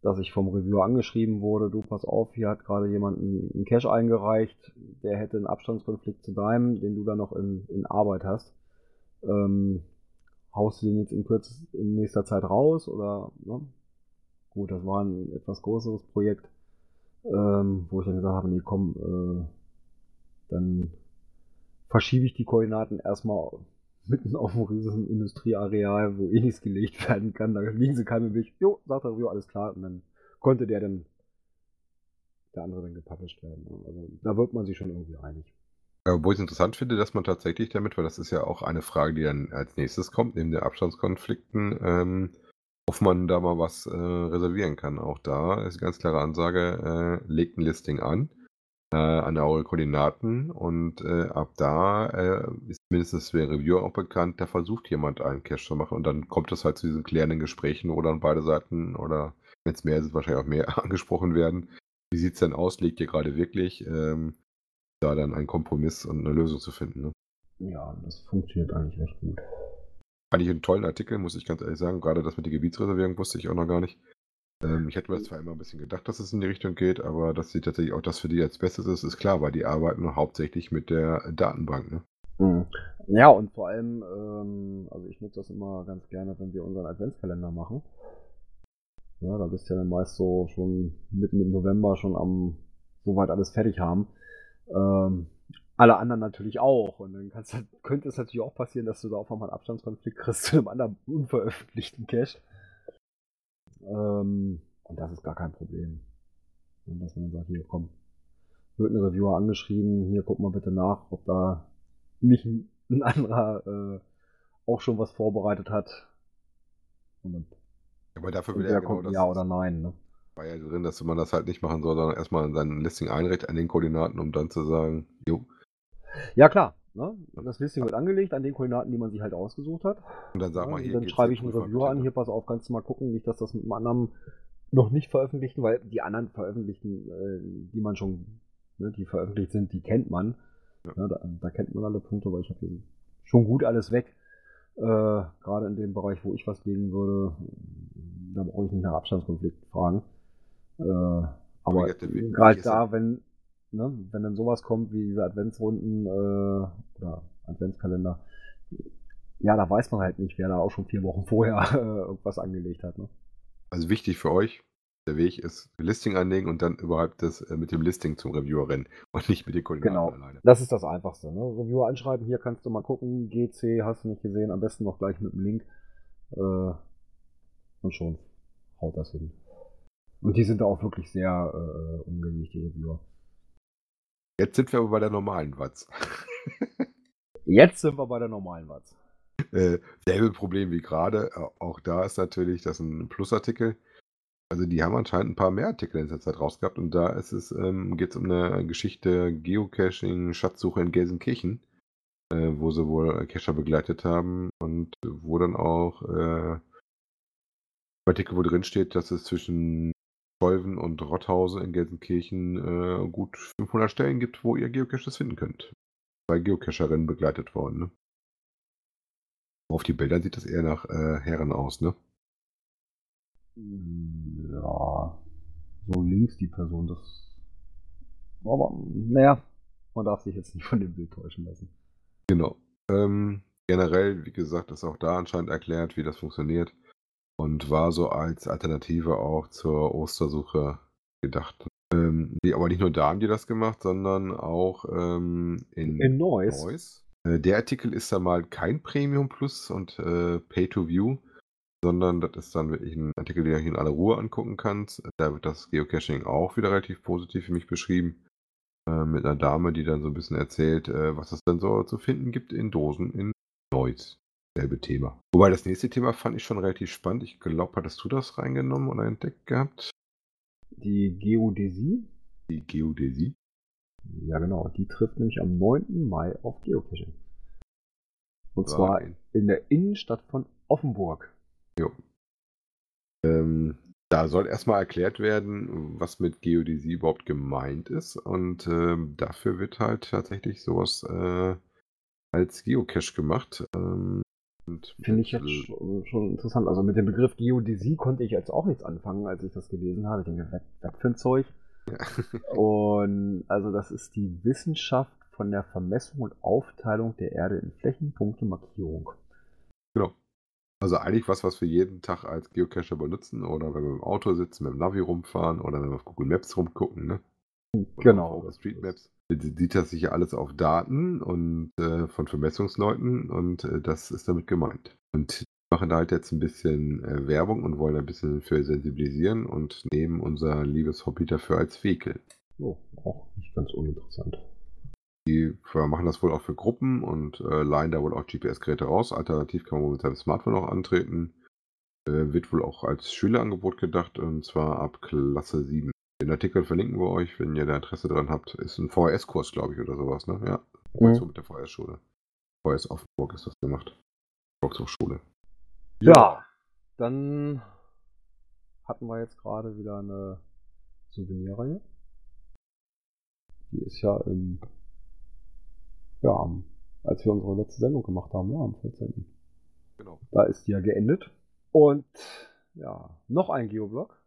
dass ich vom Reviewer angeschrieben wurde, du pass auf, hier hat gerade jemand einen Cache eingereicht, der hätte einen Abstandskonflikt zu deinem, den du dann noch in, in Arbeit hast. Ähm, haust du den jetzt in, kürz, in nächster Zeit raus oder ne? gut, das war ein etwas größeres Projekt, ähm, wo ich dann gesagt habe, nee komm, äh, dann verschiebe ich die Koordinaten erstmal mitten auf einem riesigen Industrieareal, wo eh nichts gelegt werden kann. Da liegen sie keinem Weg. Jo, sagt der Reviewer, alles klar. Und dann konnte der dann, der andere dann gepublished werden. Also da wird man sich schon irgendwie einig. Ja, Obwohl ich es interessant finde, dass man tatsächlich damit, weil das ist ja auch eine Frage, die dann als nächstes kommt, neben den Abstandskonflikten, ähm, ob man da mal was äh, reservieren kann. Auch da ist ganz klare Ansage, äh, legt ein Listing an, äh, an eure Koordinaten und äh, ab da äh, ist mindestens der Reviewer auch bekannt, da versucht jemand einen Cache zu machen und dann kommt es halt zu diesen klärenden Gesprächen, wo dann beide Seiten oder wenn es mehr ist, wahrscheinlich auch mehr [LAUGHS] angesprochen werden. Wie sieht es denn aus? Legt ihr gerade wirklich? Ähm, da dann einen Kompromiss und eine Lösung zu finden. Ne? Ja, das funktioniert eigentlich recht gut. Fand ich einen tollen Artikel, muss ich ganz ehrlich sagen. Gerade das mit der Gebietsreservierung wusste ich auch noch gar nicht. Ähm, ich hätte mir zwar immer ein bisschen gedacht, dass es in die Richtung geht, aber dass sie tatsächlich auch das für die als Bestes ist, ist klar, weil die arbeiten hauptsächlich mit der Datenbank. Ne? Mhm. Ja, und vor allem, ähm, also ich nutze das immer ganz gerne, wenn wir unseren Adventskalender machen. Ja, da bist du ja dann meist so schon mitten im November schon am soweit alles fertig haben. Ähm, alle anderen natürlich auch. Und dann kann's, halt- könnte es natürlich auch passieren, dass du da auf einmal einen Abstandskonflikt kriegst [LAUGHS] zu einem anderen unveröffentlichten Cache. Ähm, und das ist gar kein Problem. Und dass man dann sagt, hier komm, wird ein Reviewer angeschrieben, hier guck mal bitte nach, ob da nicht ein, ein anderer äh, auch schon was vorbereitet hat. Und dann Aber dafür will er genau kommt ja oder nein. Ne? War ja drin, dass man das halt nicht machen soll, sondern erstmal sein Listing einrichtet an den Koordinaten, um dann zu sagen, jo. Ja klar, ne? das Listing wird angelegt an den Koordinaten, die man sich halt ausgesucht hat. Und dann sag Ja, mal, hier dann schreibe ich einen Reviewer an, hier pass auf, kannst du mal gucken, nicht, dass das mit einem anderen noch nicht veröffentlichten, weil die anderen veröffentlichten, äh, die man schon, ne, die veröffentlicht sind, die kennt man. Ja. Ne, da, da kennt man alle Punkte, weil ich habe hier schon gut alles weg. Äh, Gerade in dem Bereich, wo ich was legen würde, da brauche ich nicht nach Abstandskonflikten fragen. Äh, aber gerade ist da, wenn, ne, wenn dann sowas kommt wie diese Adventsrunden äh, oder Adventskalender, ja, da weiß man halt nicht, wer da auch schon vier Wochen [LAUGHS] vorher äh, irgendwas angelegt hat. Ne? Also wichtig für euch, der Weg ist Listing anlegen und dann überhaupt das äh, mit dem Listing zum Reviewer rennen [LAUGHS] und nicht mit den Koordinaten Genau. alleine. Das ist das Einfachste. Ne? Reviewer anschreiben, hier kannst du mal gucken, GC, hast du nicht gesehen, am besten noch gleich mit dem Link. Äh, und schon haut das hin. Und die sind da auch wirklich sehr äh, umgänglich, die Reviewer. Jetzt sind wir aber bei der normalen Watz. [LAUGHS] Jetzt sind wir bei der normalen Watz. Äh, selbe Problem wie gerade. Äh, Auch da ist natürlich das ein Plusartikel. Also die haben anscheinend ein paar mehr Artikel in letzter Zeit rausgehabt und da ist es, ähm, geht es um eine Geschichte Geocaching, Schatzsuche in Gelsenkirchen, äh, wo sie wohl Cacher begleitet haben und wo dann auch äh, Artikel, wo drin steht, dass es zwischen Stolven und Rotthause in Gelsenkirchen äh, gut 500 Stellen gibt, wo ihr Geocaches finden könnt. Bei Geocacherinnen begleitet worden. Ne? Auf die Bilder sieht das eher nach äh, Herren aus, ne? Ja, so links die Person, das. Aber, naja, man darf sich jetzt nicht von dem Bild täuschen lassen. Genau. Ähm, generell, wie gesagt, ist auch da anscheinend erklärt, wie das funktioniert. Und war so als Alternative auch zur Ostersuche gedacht. Ähm, die, aber nicht nur da haben die das gemacht, sondern auch ähm, in, In Neuss. Neuss. Äh, der Artikel ist dann mal kein Premium Plus und äh, Pay to View, sondern das ist dann wirklich ein Artikel, den du hier in aller Ruhe angucken kannst. Da wird das Geocaching auch wieder relativ positiv für mich beschrieben. Äh, mit einer Dame, die dann so ein bisschen erzählt, äh, was es dann so zu finden gibt in Dosen in Neuss. Selbe Thema. Wobei das nächste Thema fand ich schon relativ spannend. Ich glaube, hattest du das reingenommen oder entdeckt gehabt? Die Geodäsie, Die Geodäsie. ja genau, die trifft nämlich am 9. Mai auf Geocaching. Und zwar Okay. in der Innenstadt von Offenburg. Jo. Ähm, da soll erstmal erklärt werden, was mit Geodäsie überhaupt gemeint ist. Und ähm, dafür wird halt tatsächlich sowas äh, als Geocache gemacht. Ähm, Finde ich jetzt schon, schon interessant. Also mit dem Begriff Geodäsie konnte ich jetzt auch nichts anfangen, als ich das gelesen habe. Ich denke, was, was für ein Zeug? ja. [LAUGHS] Und also das ist die Wissenschaft von der Vermessung und Aufteilung der Erde in Flächen, Punkte, Markierung. Genau. Also eigentlich was, was wir jeden Tag als Geocacher benutzen oder wenn wir im Auto sitzen, mit dem Navi rumfahren oder wenn wir auf Google Maps rumgucken, ne? Oder Genau. Auf OpenStreetMaps. Sieht das sich ja alles auf Daten und äh, von Vermessungsleuten und äh, das ist damit gemeint. Und die machen da halt jetzt ein bisschen äh, Werbung und wollen ein bisschen für sensibilisieren und nehmen unser liebes Hobby dafür als Vehikel. Oh, auch nicht ganz uninteressant. Die machen das wohl auch für Gruppen und äh, leihen da wohl auch GPS-Geräte raus. Alternativ kann man mit seinem Smartphone auch antreten. Äh, wird wohl auch als Schülerangebot gedacht und zwar ab Klasse 7. Den Artikel verlinken wir euch, wenn ihr da Interesse dran habt. Ist ein VHS-Kurs, glaube ich, oder sowas, ne? Ja. Mhm. So mit der VHS-Schule. VHS Offenburg ist das gemacht. Volkshochschule. Ja, dann hatten wir jetzt gerade wieder eine Souvenirreihe. Die ist ja im, ja, als wir unsere letzte Sendung gemacht haben, ja, am 14. Genau. Da ist die ja geendet. Und ja, noch ein Geoblog.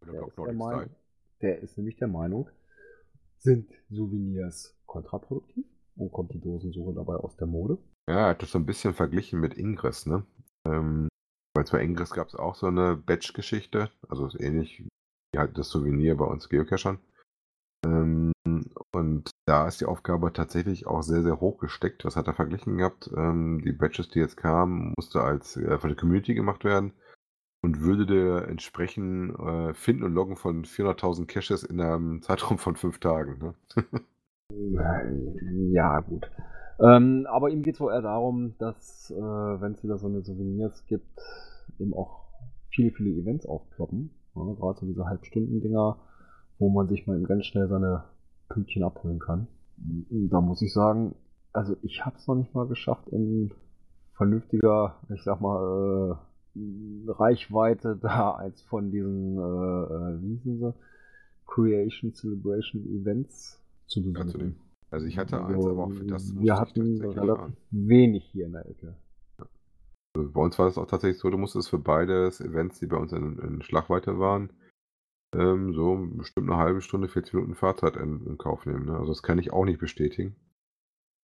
Oder Der Block ist, der, Nordic Style. Der ist nämlich der Meinung, sind Souvenirs kontraproduktiv und kommt die Dosensuche dabei aus der Mode. Ja, er hat das so ein bisschen verglichen mit Ingress, ne? Ähm, weil bei Ingress gab es auch so eine Batch-Geschichte, also ist ähnlich wie halt das Souvenir bei uns Geocachern. Ähm, und da ist die Aufgabe tatsächlich auch sehr, sehr hoch gesteckt. Was hat er verglichen gehabt? Ähm, die Batches, die jetzt kamen, musste als äh, von der Community gemacht werden und würde der entsprechen äh, Finden und Loggen von 400.000 Caches in einem [LAUGHS] Zeitraum von fünf Tagen. Ne? Ja, gut. Ähm, aber ihm geht es wohl eher darum, dass, äh, wenn es wieder so eine Souvenirs gibt, eben auch viele, viele Events aufploppen. Ja, Gerade so diese Halbstunden-Dinger, wo man sich mal eben ganz schnell seine Pünktchen abholen kann. Da muss ich sagen, also ich habe es noch nicht mal geschafft, in vernünftiger, ich sag mal, äh, Reichweite [LAUGHS] da als von diesen, äh, äh, wie hießen sie, Creation Celebration Events zu besuchen. Also ich hatte eins, Also, aber auch für das wir hatten relativ wenig hier in der Ecke. Also bei uns war das auch tatsächlich so, du musstest für beide Events, die bei uns in, in Schlagweite waren, ähm, so bestimmt eine halbe Stunde, 40 Minuten Fahrzeit in, in Kauf nehmen. Ne? Also das kann ich auch nicht bestätigen.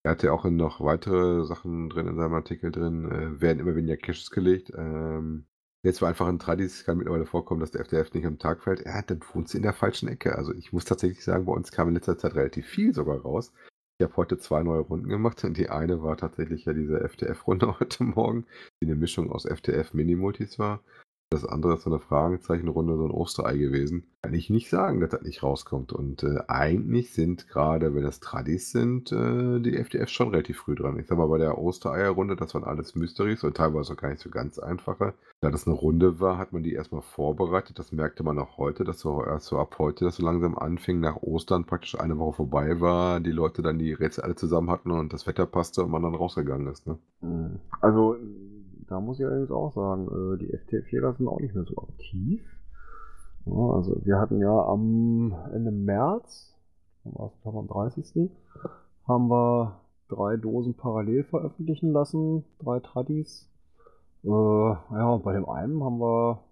Er hatte auch noch weitere Sachen drin in seinem Artikel drin, äh, werden immer weniger Caches gelegt. Ähm, jetzt war einfach ein Tradis, kann mittlerweile vorkommen, dass der FDF nicht am Tag fällt. Ja, dann wohnt sie in der falschen Ecke. Also ich muss tatsächlich sagen, bei uns kam in letzter Zeit relativ viel sogar raus. Ich habe heute zwei neue Runden gemacht und die eine war tatsächlich ja diese FTF-Runde [LAUGHS] heute Morgen, die eine Mischung aus FTF Mini-Multis war. Das andere ist so eine Fragezeichenrunde, so ein Osterei gewesen. Kann ich nicht sagen, dass das nicht rauskommt. Und äh, eigentlich sind gerade, wenn das Tradis sind, äh, die FTFs schon relativ früh dran. Ich sag mal, bei der Ostereierrunde, das waren alles Mysteries und teilweise auch gar nicht so ganz einfache. Da das eine Runde war, hat man die erstmal vorbereitet. Das merkte man auch heute, dass so erst so ab heute, dass so langsam anfing, nach Ostern praktisch eine Woche vorbei war, die Leute dann die Rätsel alle zusammen hatten und das Wetter passte und man dann rausgegangen ist. Ne? Also, da muss ich allerdings auch sagen, äh, die FTF-Jäger sind auch nicht mehr so aktiv. Also wir hatten ja am Ende März, am 30. haben wir drei Dosen parallel veröffentlichen lassen, drei Tradis. Äh, ja, bei dem einen haben wir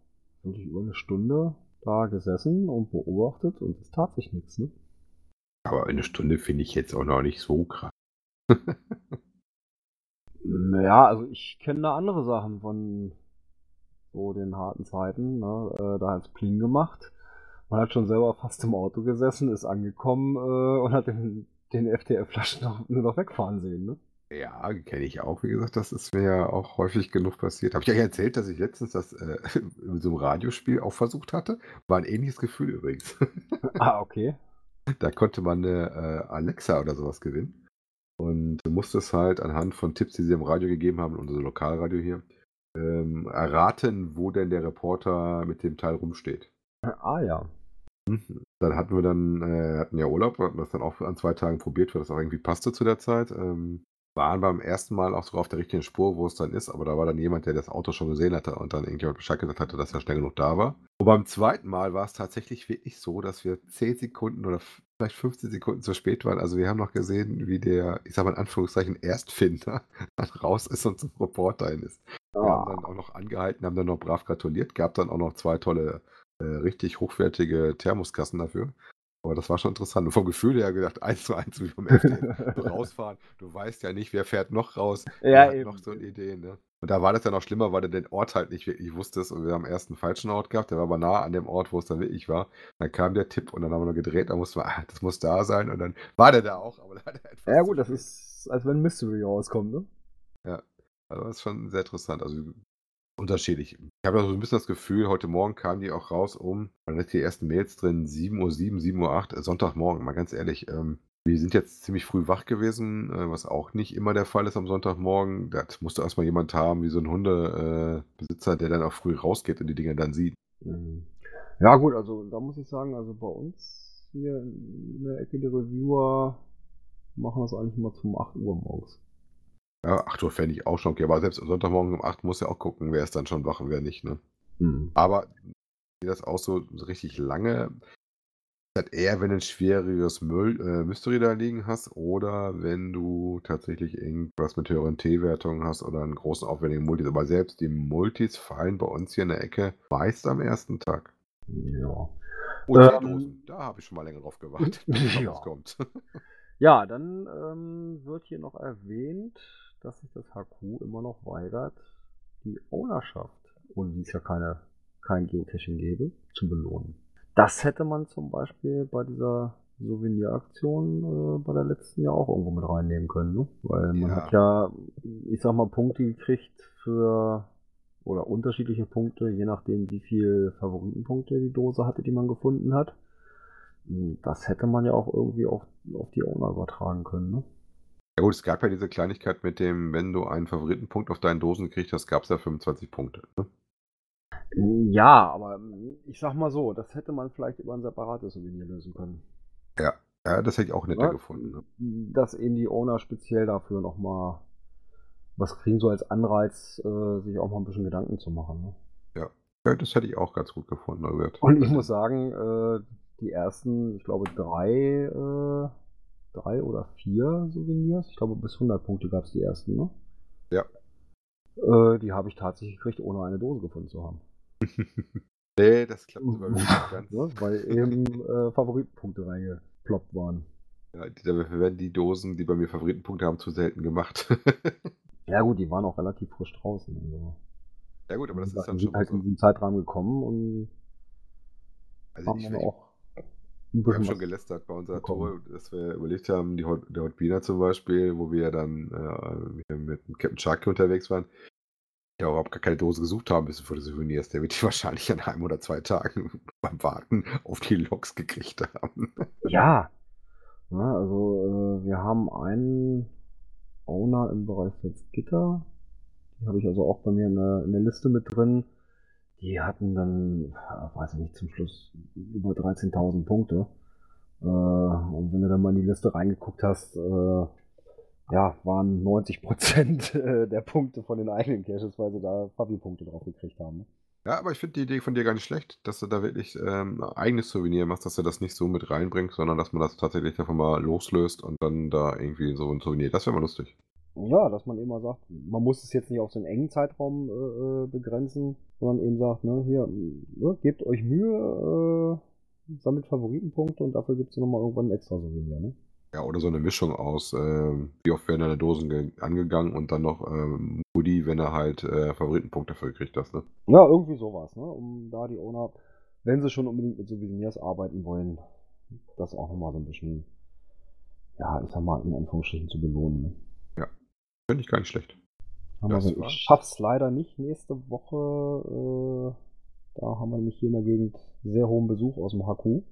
wirklich über eine Stunde da gesessen und beobachtet und es tat sich nichts, ne? Aber eine Stunde finde ich jetzt auch noch nicht so krass. [LAUGHS] naja, also ich kenne da andere Sachen von so den harten Zeiten. Ne? Äh, da hat es Pling gemacht. Man hat schon selber fast im Auto gesessen, ist angekommen äh, und hat den, den FTF-Flaschen nur noch wegfahren sehen. Ne? Ja, kenne ich auch. Wie gesagt, das ist mir ja auch häufig genug passiert. Habe ich euch erzählt, dass ich letztens das äh, [LAUGHS] in so einem Radiospiel auch versucht hatte? War ein ähnliches Gefühl übrigens. [LAUGHS] ah, okay. Da konnte man eine äh, Alexa oder sowas gewinnen. Und du musstest halt anhand von Tipps, die sie im Radio gegeben haben, unser Lokalradio hier, ähm, erraten, wo denn der Reporter mit dem Teil rumsteht. Ah ja. Mhm. Dann hatten wir dann, äh, hatten ja Urlaub, hatten das dann auch an zwei Tagen probiert, weil das auch irgendwie passte zu der Zeit. Ähm, waren beim ersten Mal auch sogar auf der richtigen Spur, wo es dann ist, aber da war dann jemand, der das Auto schon gesehen hatte und dann irgendjemand Bescheid gesagt hatte, dass er schnell genug da war. Und beim zweiten Mal war es tatsächlich wirklich so, dass wir 10 Sekunden oder vielleicht 15 Sekunden zu spät waren. Also wir haben noch gesehen, wie der, ich sag mal in Anführungszeichen, Erstfinder [LAUGHS] dann raus ist und zum Reporter hin ist. Wir haben dann auch noch angehalten, haben dann noch brav gratuliert, gab dann auch noch zwei tolle, äh, richtig hochwertige Thermoskassen dafür. Aber das war schon interessant. Und vom Gefühl her gedacht, eins zu eins wie beim FD [LAUGHS] rausfahren. Du weißt ja nicht, wer fährt noch raus. Ja, wer hat noch so eine Idee, ne? Und da war das ja noch schlimmer, weil du den Ort halt nicht wirklich wusstest. Und wir haben erst einen falschen Ort gehabt, der war aber nah an dem Ort, wo es dann wirklich war. Dann kam der Tipp und dann haben wir noch gedreht, da mussten wir, ah, das muss da sein. Und dann war der da auch, aber [LAUGHS] da Ja gut, das ist, als wenn Mystery rauskommt, ne? Ja. Also das ist schon sehr interessant. Also unterschiedlich. Ich habe so ein bisschen das Gefühl, heute Morgen kamen die auch raus um, dann ist die ersten Mails drin, 7.07 Uhr, 7.08 Uhr, Sonntagmorgen, mal ganz ehrlich. Ähm, wir sind jetzt ziemlich früh wach gewesen, äh, was auch nicht immer der Fall ist am Sonntagmorgen. Da musste erstmal jemand haben, wie so ein Hundebesitzer, der dann auch früh rausgeht und die Dinge dann sieht. Mhm. Ja, gut, also da muss ich sagen, also bei uns hier in der Ecke der Reviewer machen das eigentlich mal zum 8 Uhr morgens. Ja, 8 Uhr fände ich auch schon okay, aber selbst am Sonntagmorgen um 8 muss ja auch gucken, wer ist dann schon wach und wer nicht, ne? Mhm. Aber das auch so richtig lange? Ist das eher, wenn du ein schwieriges Müll, äh, Mystery da liegen hast oder wenn du tatsächlich irgendwas mit höheren T-Wertungen hast oder einen großen aufwendigen Multis. Aber selbst die Multis fallen bei uns hier in der Ecke meist am ersten Tag. Ja. Und ähm, Dosen, da habe ich schon mal länger drauf gewartet, [LAUGHS] bis ja. kommt. [LAUGHS] ja, dann ähm, wird hier noch erwähnt, dass sich das HQ immer noch weigert, die Ownerschaft, ohne die es ja keine, kein Geocaching gäbe, zu belohnen. Das hätte man zum Beispiel bei dieser Souveniraktion äh, bei der letzten Jahr auch irgendwo mit reinnehmen können, ne? Weil man ja. hat ja, ich sag mal, Punkte gekriegt für oder unterschiedliche Punkte, je nachdem, wie viel Favoritenpunkte die Dose hatte, die man gefunden hat. Das hätte man ja auch irgendwie auf, auf die Owner übertragen können, ne? Ja gut, es gab ja diese Kleinigkeit mit dem, wenn du einen Favoritenpunkt auf deinen Dosen gekriegt hast, gab es ja 25 Punkte. Ne? Ja, aber ich sag mal so, das hätte man vielleicht über ein separates Souvenir lösen können. Ja, ja das hätte ich auch netter ja, gefunden. Ne? Dass eben die Owner speziell dafür nochmal was kriegen, so als Anreiz, äh, sich auch mal ein bisschen Gedanken zu machen. Ne? Ja. ja, das hätte ich auch ganz gut gefunden. Albert. Und ich muss sagen, äh, die ersten, ich glaube, drei äh, drei oder vier Souvenirs. Ich glaube, bis 100 Punkte gab es die ersten, ne? Ja. Die habe ich tatsächlich gekriegt, ohne eine Dose gefunden zu haben. Nee, das klappt mir nicht [LAUGHS] ganz. Ja, weil eben äh, Favoritenpunkte reingeploppt waren. Ja, dafür werden die Dosen, die bei mir Favoritenpunkte haben, zu selten gemacht. [LAUGHS] ja, gut, die waren auch relativ frisch draußen. Also. Ja, gut, aber das ist dann schon. halt so. in diesem Zeitrahmen gekommen und also haben dann auch wir haben schon gelästert bei unserer. Tour, dass wir überlegt haben, die Hot, der Hotbiner zum Beispiel, wo wir ja dann äh, mit Captain Sharky unterwegs waren, ja überhaupt gar keine Dose gesucht haben müssen für die Souvenirs. Der wird die [LAUGHS] wahrscheinlich an einem oder zwei Tagen [LAUGHS] beim Warten auf die Loks gekriegt haben. Ja. ja also äh, wir haben einen Owner im Bereich Gitter. Die habe ich also auch bei mir in der, in der Liste mit drin. Die hatten dann, weiß ich nicht, zum Schluss über 13.000 Punkte. Äh, und wenn du dann mal in die Liste reingeguckt hast, äh, ja, waren 90 Prozent [LAUGHS] äh, der Punkte von den eigenen Caches, weil sie da Fabi-Punkte drauf gekriegt haben. Ne? Ja, aber ich finde die Idee von dir gar nicht schlecht, dass du da wirklich ähm, ein eigenes Souvenir machst, dass du das nicht so mit reinbringst, sondern dass man das tatsächlich davon mal loslöst und dann da irgendwie so ein Souvenir. Das wäre mal lustig. Ja, dass man eben mal sagt, man muss es jetzt nicht auf so einen engen Zeitraum äh, äh begrenzen, sondern eben sagt, ne, hier, ne, gebt euch Mühe, äh, sammelt Favoritenpunkte und dafür gibt es nochmal irgendwann ein extra Souvenir, ne? Ja, oder so eine Mischung aus, äh, wie oft werden deine Dosen angegangen und dann noch ähm, Goodie, wenn er halt äh, Favoritenpunkte dafür gekriegt hast, ne? Ja, irgendwie sowas, ne? Um da die Owner, wenn sie schon unbedingt mit Souvenirs arbeiten wollen, das auch nochmal so ein bisschen, ja, ich sag mal, in Anführungsstrichen zu belohnen. Ne? Ja, finde ich gar nicht schlecht. Also, ich schaff's leider nicht nächste Woche. Äh, da haben wir nämlich hier in der Gegend sehr hohen Besuch aus dem HQ.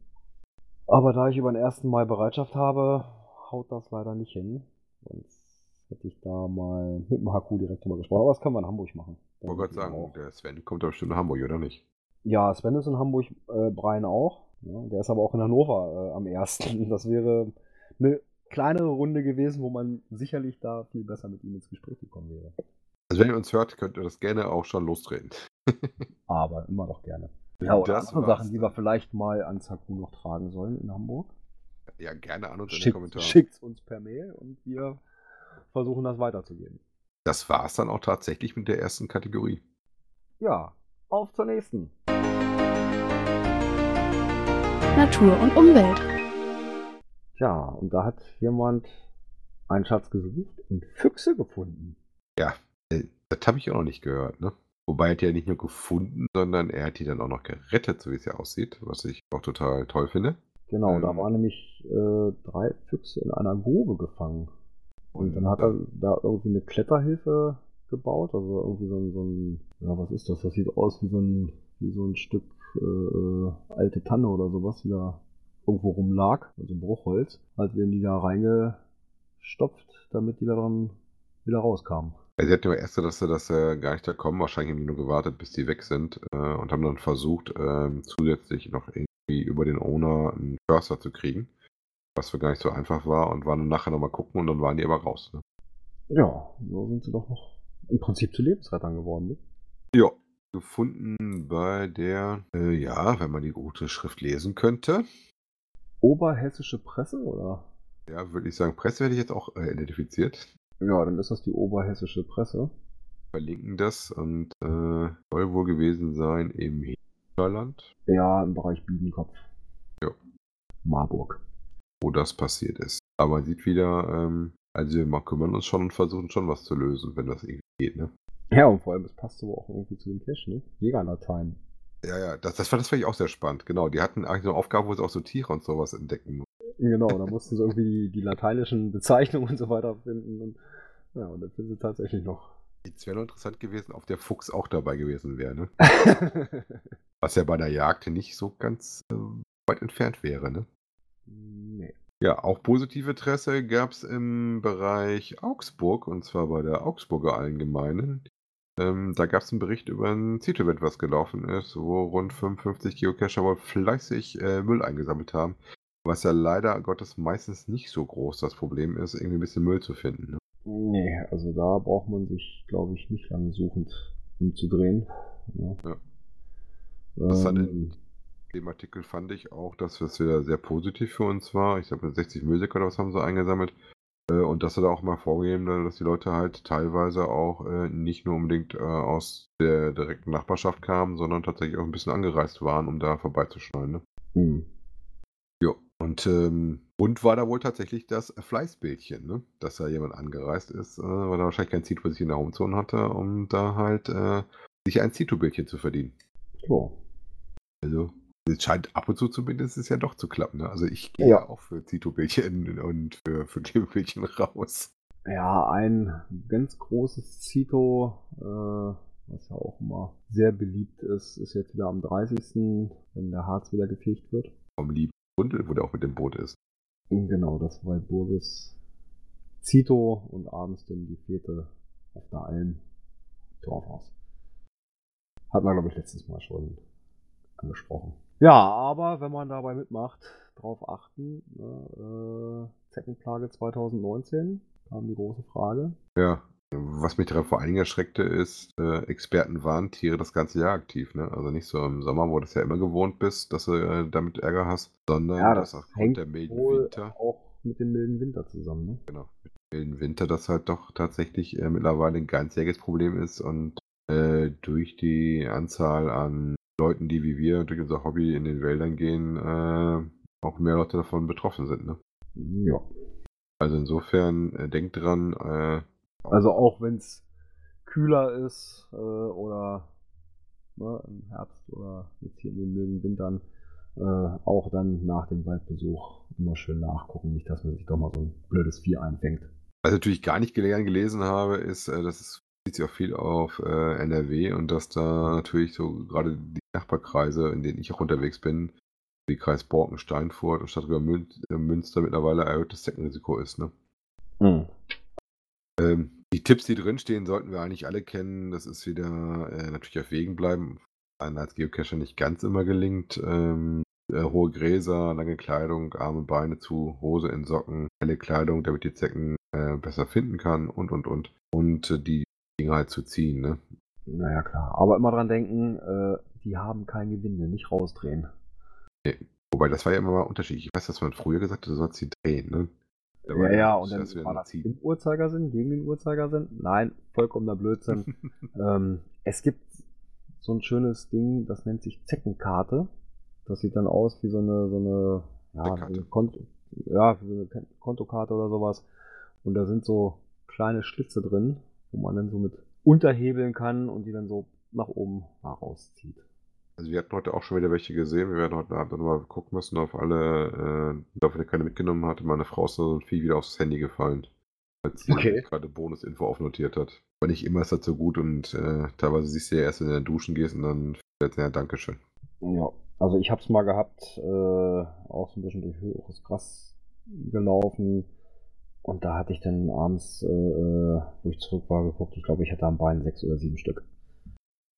Aber da ich über den 1. Mai Bereitschaft habe, haut das leider nicht hin. Sonst hätte ich da mal mit dem HQ direkt drüber gesprochen. Aber das können wir in Hamburg machen. Ich wollte gerade sagen, auch. der Sven kommt doch bestimmt nach Hamburg, oder nicht? Ja, Sven ist in Hamburg, äh, Brian auch. Ja, der ist aber auch in Hannover äh, am 1. [LAUGHS] Das wäre eine kleinere Runde gewesen, wo man sicherlich da viel besser mit ihm ins Gespräch gekommen wäre. Also wenn ihr uns hört, könnt ihr das gerne auch schon lostreten. aber immer doch gerne. Ja, oder das andere Sachen, die wir vielleicht mal an Saku noch tragen sollen in Hamburg. Ja, gerne an uns in den Kommentaren. Schickt uns per Mail und wir versuchen das weiterzugeben. Das war es dann auch tatsächlich mit der ersten Kategorie. Ja, auf zur nächsten. Natur und Umwelt. Ja, und da hat jemand einen Schatz gesucht und Füchse gefunden. Ja, äh, das habe ich auch noch nicht gehört, ne? Wobei er hat die ja nicht nur gefunden, sondern er hat die dann auch noch gerettet, so wie es ja aussieht, was ich auch total toll finde. Genau, ähm, da waren nämlich äh, drei Füchse in einer Grube gefangen. Und dann hat er da irgendwie eine Kletterhilfe gebaut, also irgendwie so ein, so ein ja, was ist das? Das sieht aus wie so ein, wie so ein Stück äh, alte Tanne oder sowas, die da irgendwo rumlag, also Bruchholz. Hat wir die da reingestopft, damit die da dran wieder rauskamen. Also sie hatten ja erst, dass sie das äh, gar nicht da kommen. Wahrscheinlich haben die nur gewartet, bis die weg sind äh, und haben dann versucht, äh, zusätzlich noch irgendwie über den Owner einen Förster zu kriegen. Was für gar nicht so einfach war und waren dann nachher nochmal gucken und dann waren die aber raus. Ne? Ja, so sind sie doch noch im Prinzip zu Lebensrettern geworden. Ne? Ja, gefunden bei der, äh, ja, wenn man die gute Schrift lesen könnte. Oberhessische Presse, oder? Ja, würde ich sagen, Presse hätte ich jetzt auch äh, identifiziert. Ja, dann ist das die oberhessische Presse. Verlinken das und äh, soll wohl gewesen sein im Hinterland. Ja, im Bereich Biedenkopf. Ja. Marburg. Wo das passiert ist. Aber man sieht wieder, ähm, also wir kümmern uns schon und versuchen schon was zu lösen, wenn das irgendwie geht, ne? Ja, und vor allem, es passt aber auch irgendwie zu dem Cache, ne? Jägerlatein. Ja, ja, das, das, das fand ich auch sehr spannend, genau. Die hatten eigentlich so eine Aufgabe, wo sie auch so Tiere und sowas entdecken mussten. Genau, da mussten sie irgendwie die, die lateinischen Bezeichnungen und so weiter finden. Und, ja, und dann finden sie tatsächlich noch. Jetzt wäre noch interessant gewesen, ob der Fuchs auch dabei gewesen wäre, ne? [LAUGHS] Was ja bei der Jagd nicht so ganz äh, weit entfernt wäre, ne? Nee. Ja, auch positive Interesse gab es im Bereich Augsburg, und zwar bei der Augsburger Allgemeinen. Ähm, da gab es einen Bericht über ein Zito-Event, was gelaufen ist, wo rund 55 Geocacher wohl fleißig äh, Müll eingesammelt haben. Was ja leider Gottes meistens nicht so groß das Problem ist, irgendwie ein bisschen Müll zu finden. Ne? Nee, also da braucht man sich, glaube ich, nicht lange suchend umzudrehen. Ja. ja. Das ähm, in dem Artikel fand ich auch, dass das wieder sehr positiv für uns war. Ich glaube, 60 Müllsäcke oder was haben sie eingesammelt. Äh, und dass sie da auch mal vorgeben, dass die Leute halt teilweise auch äh, nicht nur unbedingt äh, aus der direkten Nachbarschaft kamen, sondern tatsächlich auch ein bisschen angereist waren, um da vorbeizuschneiden. Ne? Mhm. Und ähm, und war da wohl tatsächlich das Fleißbildchen, ne? dass da jemand angereist ist, äh, weil er wahrscheinlich kein Zito sich in der Homezone hatte, um da halt äh, sich ein Zito-Bildchen zu verdienen. Oh. Also, es scheint ab und zu zumindest es ja doch zu klappen. Ne? Also ich gehe ja. auch für Zito-Bildchen [LAUGHS] und für, für Klebebildchen raus. Ja, ein ganz großes Zito, äh, was ja auch immer sehr beliebt ist, ist jetzt wieder am 30., wenn der Harz wieder gefegt wird. Vom lieben Gundel, wo der auch mit dem Boot ist. Genau, das war Burgis Zito und abends dann die Fete auf der Alm Dorfhaus. Hat man, glaube ich, letztes Mal schon angesprochen. Ja, aber wenn man dabei mitmacht, drauf achten, ne, äh, Zeckenplage 2019 kam die große Frage. Ja, was mich daran vor allen Dingen erschreckte, ist, äh, Experten waren Tiere das ganze Jahr aktiv. Ne? Also nicht so im Sommer, wo du es ja immer gewohnt bist, dass du äh, damit Ärger hast, sondern Ja, dass das aufgrund hängt der milden Winter, auch mit dem milden Winter zusammen. Ne? genau, mit dem milden Winter, das halt doch tatsächlich äh, mittlerweile ein ganzjähriges Problem ist und äh, durch die Anzahl an Leuten, die wie wir durch unser Hobby in den Wäldern gehen, äh, auch mehr Leute davon betroffen sind. Ne? Ja. Also insofern äh, denkt dran, äh, Also auch wenn es kühler ist äh, oder ne, im Herbst oder jetzt hier in den milden Wintern, äh, auch dann nach dem Waldbesuch immer schön nachgucken, nicht, dass man sich doch mal so ein blödes Vieh einfängt. Was ich natürlich gar nicht gern gelesen habe, ist, äh, dass es bezieht sich auch viel auf äh, NRW und dass da natürlich so gerade die Nachbarkreise, in denen ich auch unterwegs bin, wie Kreis Borken, Steinfurt und äh, Münster mittlerweile erhöhtes Zeckenrisiko ist. Ne? Ähm, die Tipps, die drinstehen, sollten wir eigentlich alle kennen. Das ist wieder äh, natürlich auf Wegen bleiben. Einem als Geocacher nicht ganz immer gelingt. Ähm, äh, hohe Gräser, lange Kleidung, Arme, Beine zu, Hose in Socken, helle Kleidung, damit die Zecken äh, besser finden kann und und und. Und äh, die Dinge halt zu ziehen. Ne? Naja, klar. Aber immer dran denken, äh, die haben kein Gewinde, nicht rausdrehen. Wobei, das war ja immer mal unterschiedlich. Ich weiß, dass man früher gesagt hat, du sollst sie drehen. Ne? Ja, ja, und dann war das im Uhrzeigersinn, gegen den Uhrzeigersinn. Nein, vollkommener Blödsinn. [LAUGHS] ähm, es gibt so ein schönes Ding, das nennt sich Zeckenkarte. Das sieht dann aus wie so eine, so eine, ja, so eine Konto, ja, wie so eine Kon- Kontokarte oder sowas. Und da sind so kleine Schlitze drin, wo man dann so mit unterhebeln kann und die dann so nach oben rauszieht. Also wir hatten heute auch schon wieder welche gesehen. Wir werden heute Abend nochmal gucken müssen auf alle, äh, dafür der keine mitgenommen hatte. Meine Frau ist so ein Vieh wieder aufs Handy gefallen. Als sie Okay. gerade Bonusinfo aufnotiert hat. Aber nicht immer ist das so gut und äh, teilweise siehst du ja erst, wenn du in den Duschen gehst und dann fällt ja Dankeschön. Ja, also ich hab's mal gehabt, äh, auch so ein bisschen durch höheres Gras gelaufen. Und da hatte ich dann abends, äh, wo ich zurück war, geguckt. Ich glaube, ich hatte am Bein sechs oder sieben Stück.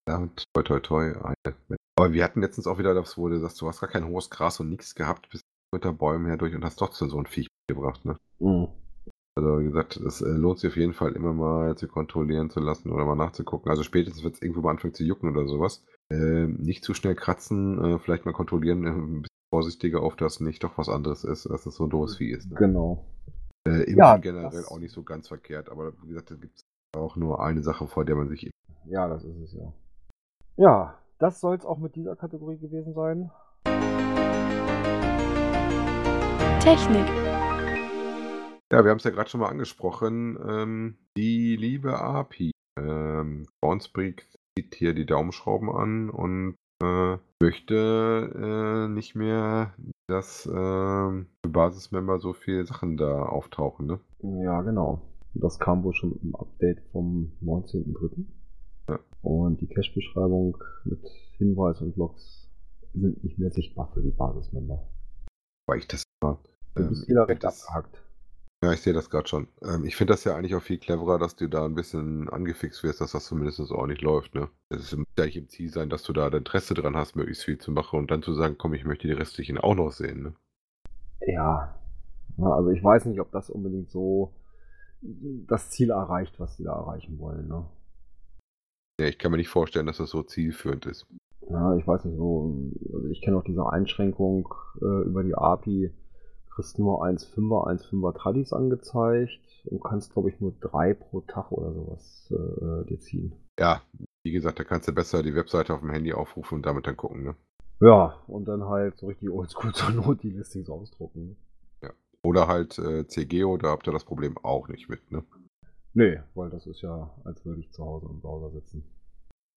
Ja, und toi toi toi, eine. Aber wir hatten letztens auch wieder das, wo du sagst, du hast gar kein hohes Gras und nichts gehabt, bist mit der Bäumen her durch und hast trotzdem so ein Viech gebracht, ne? Mhm. Also wie gesagt, es äh, lohnt sich auf jeden Fall immer mal zu kontrollieren zu lassen oder mal nachzugucken. Also spätestens, wenn es irgendwo mal anfängt zu jucken oder sowas. Äh, nicht zu schnell kratzen, äh, vielleicht mal kontrollieren, äh, ein bisschen vorsichtiger auf, dass nicht doch was anderes ist, dass es so ein doofes Vieh ist. Ne? Genau. Äh, Ja, generell auch nicht so ganz verkehrt, aber wie gesagt, da gibt es auch nur eine Sache, vor der man sich Ja, das ist es ja. Ja, das soll es auch mit dieser Kategorie gewesen sein. Technik. Ja, wir haben es ja gerade schon mal angesprochen. Ähm, die liebe API. Ähm, Bouncebrick zieht hier die Daumenschrauben an und äh, möchte äh, nicht mehr, dass für Basismember so viele Sachen da auftauchen. Ne? Ja, genau. Das kam wohl schon im Update vom 19.03. Ja. Und die Cache-Beschreibung mit Hinweis und Logs sind nicht mehr sichtbar für die Basismember. Weil ich das immer. Du ähm, bist find recht das, ja, ich sehe das gerade schon. Ähm, ich finde das ja eigentlich auch viel cleverer, dass du da ein bisschen angefixt wirst, dass das zumindest ordentlich läuft. Ne? Es muss ja nicht im Ziel sein, dass du da Interesse dran hast, möglichst viel zu machen und dann zu sagen, komm, ich möchte die restlichen auch noch sehen. Ne? Ja. Ja, Also ich weiß nicht, ob das unbedingt so das Ziel erreicht, was die da erreichen wollen. Ne? Ja, ich kann mir nicht vorstellen, dass das so zielführend ist. Ja, ich weiß nicht so. Also ich kenne auch diese Einschränkung äh, über die API. Kriegst nur 1,5er, 1,5er Tradis angezeigt und kannst, glaube ich, nur drei pro Tag oder sowas äh, dir ziehen. Ja, wie gesagt, da kannst du besser die Webseite auf dem Handy aufrufen und damit dann gucken. Ne? Ja, und dann halt so richtig oldschool zur Not die Listings ausdrucken. Ne? Oder halt äh, CGO, da habt ihr das Problem auch nicht mit. Ne? Nee, weil das ist ja, als würde ich zu Hause im Browser sitzen.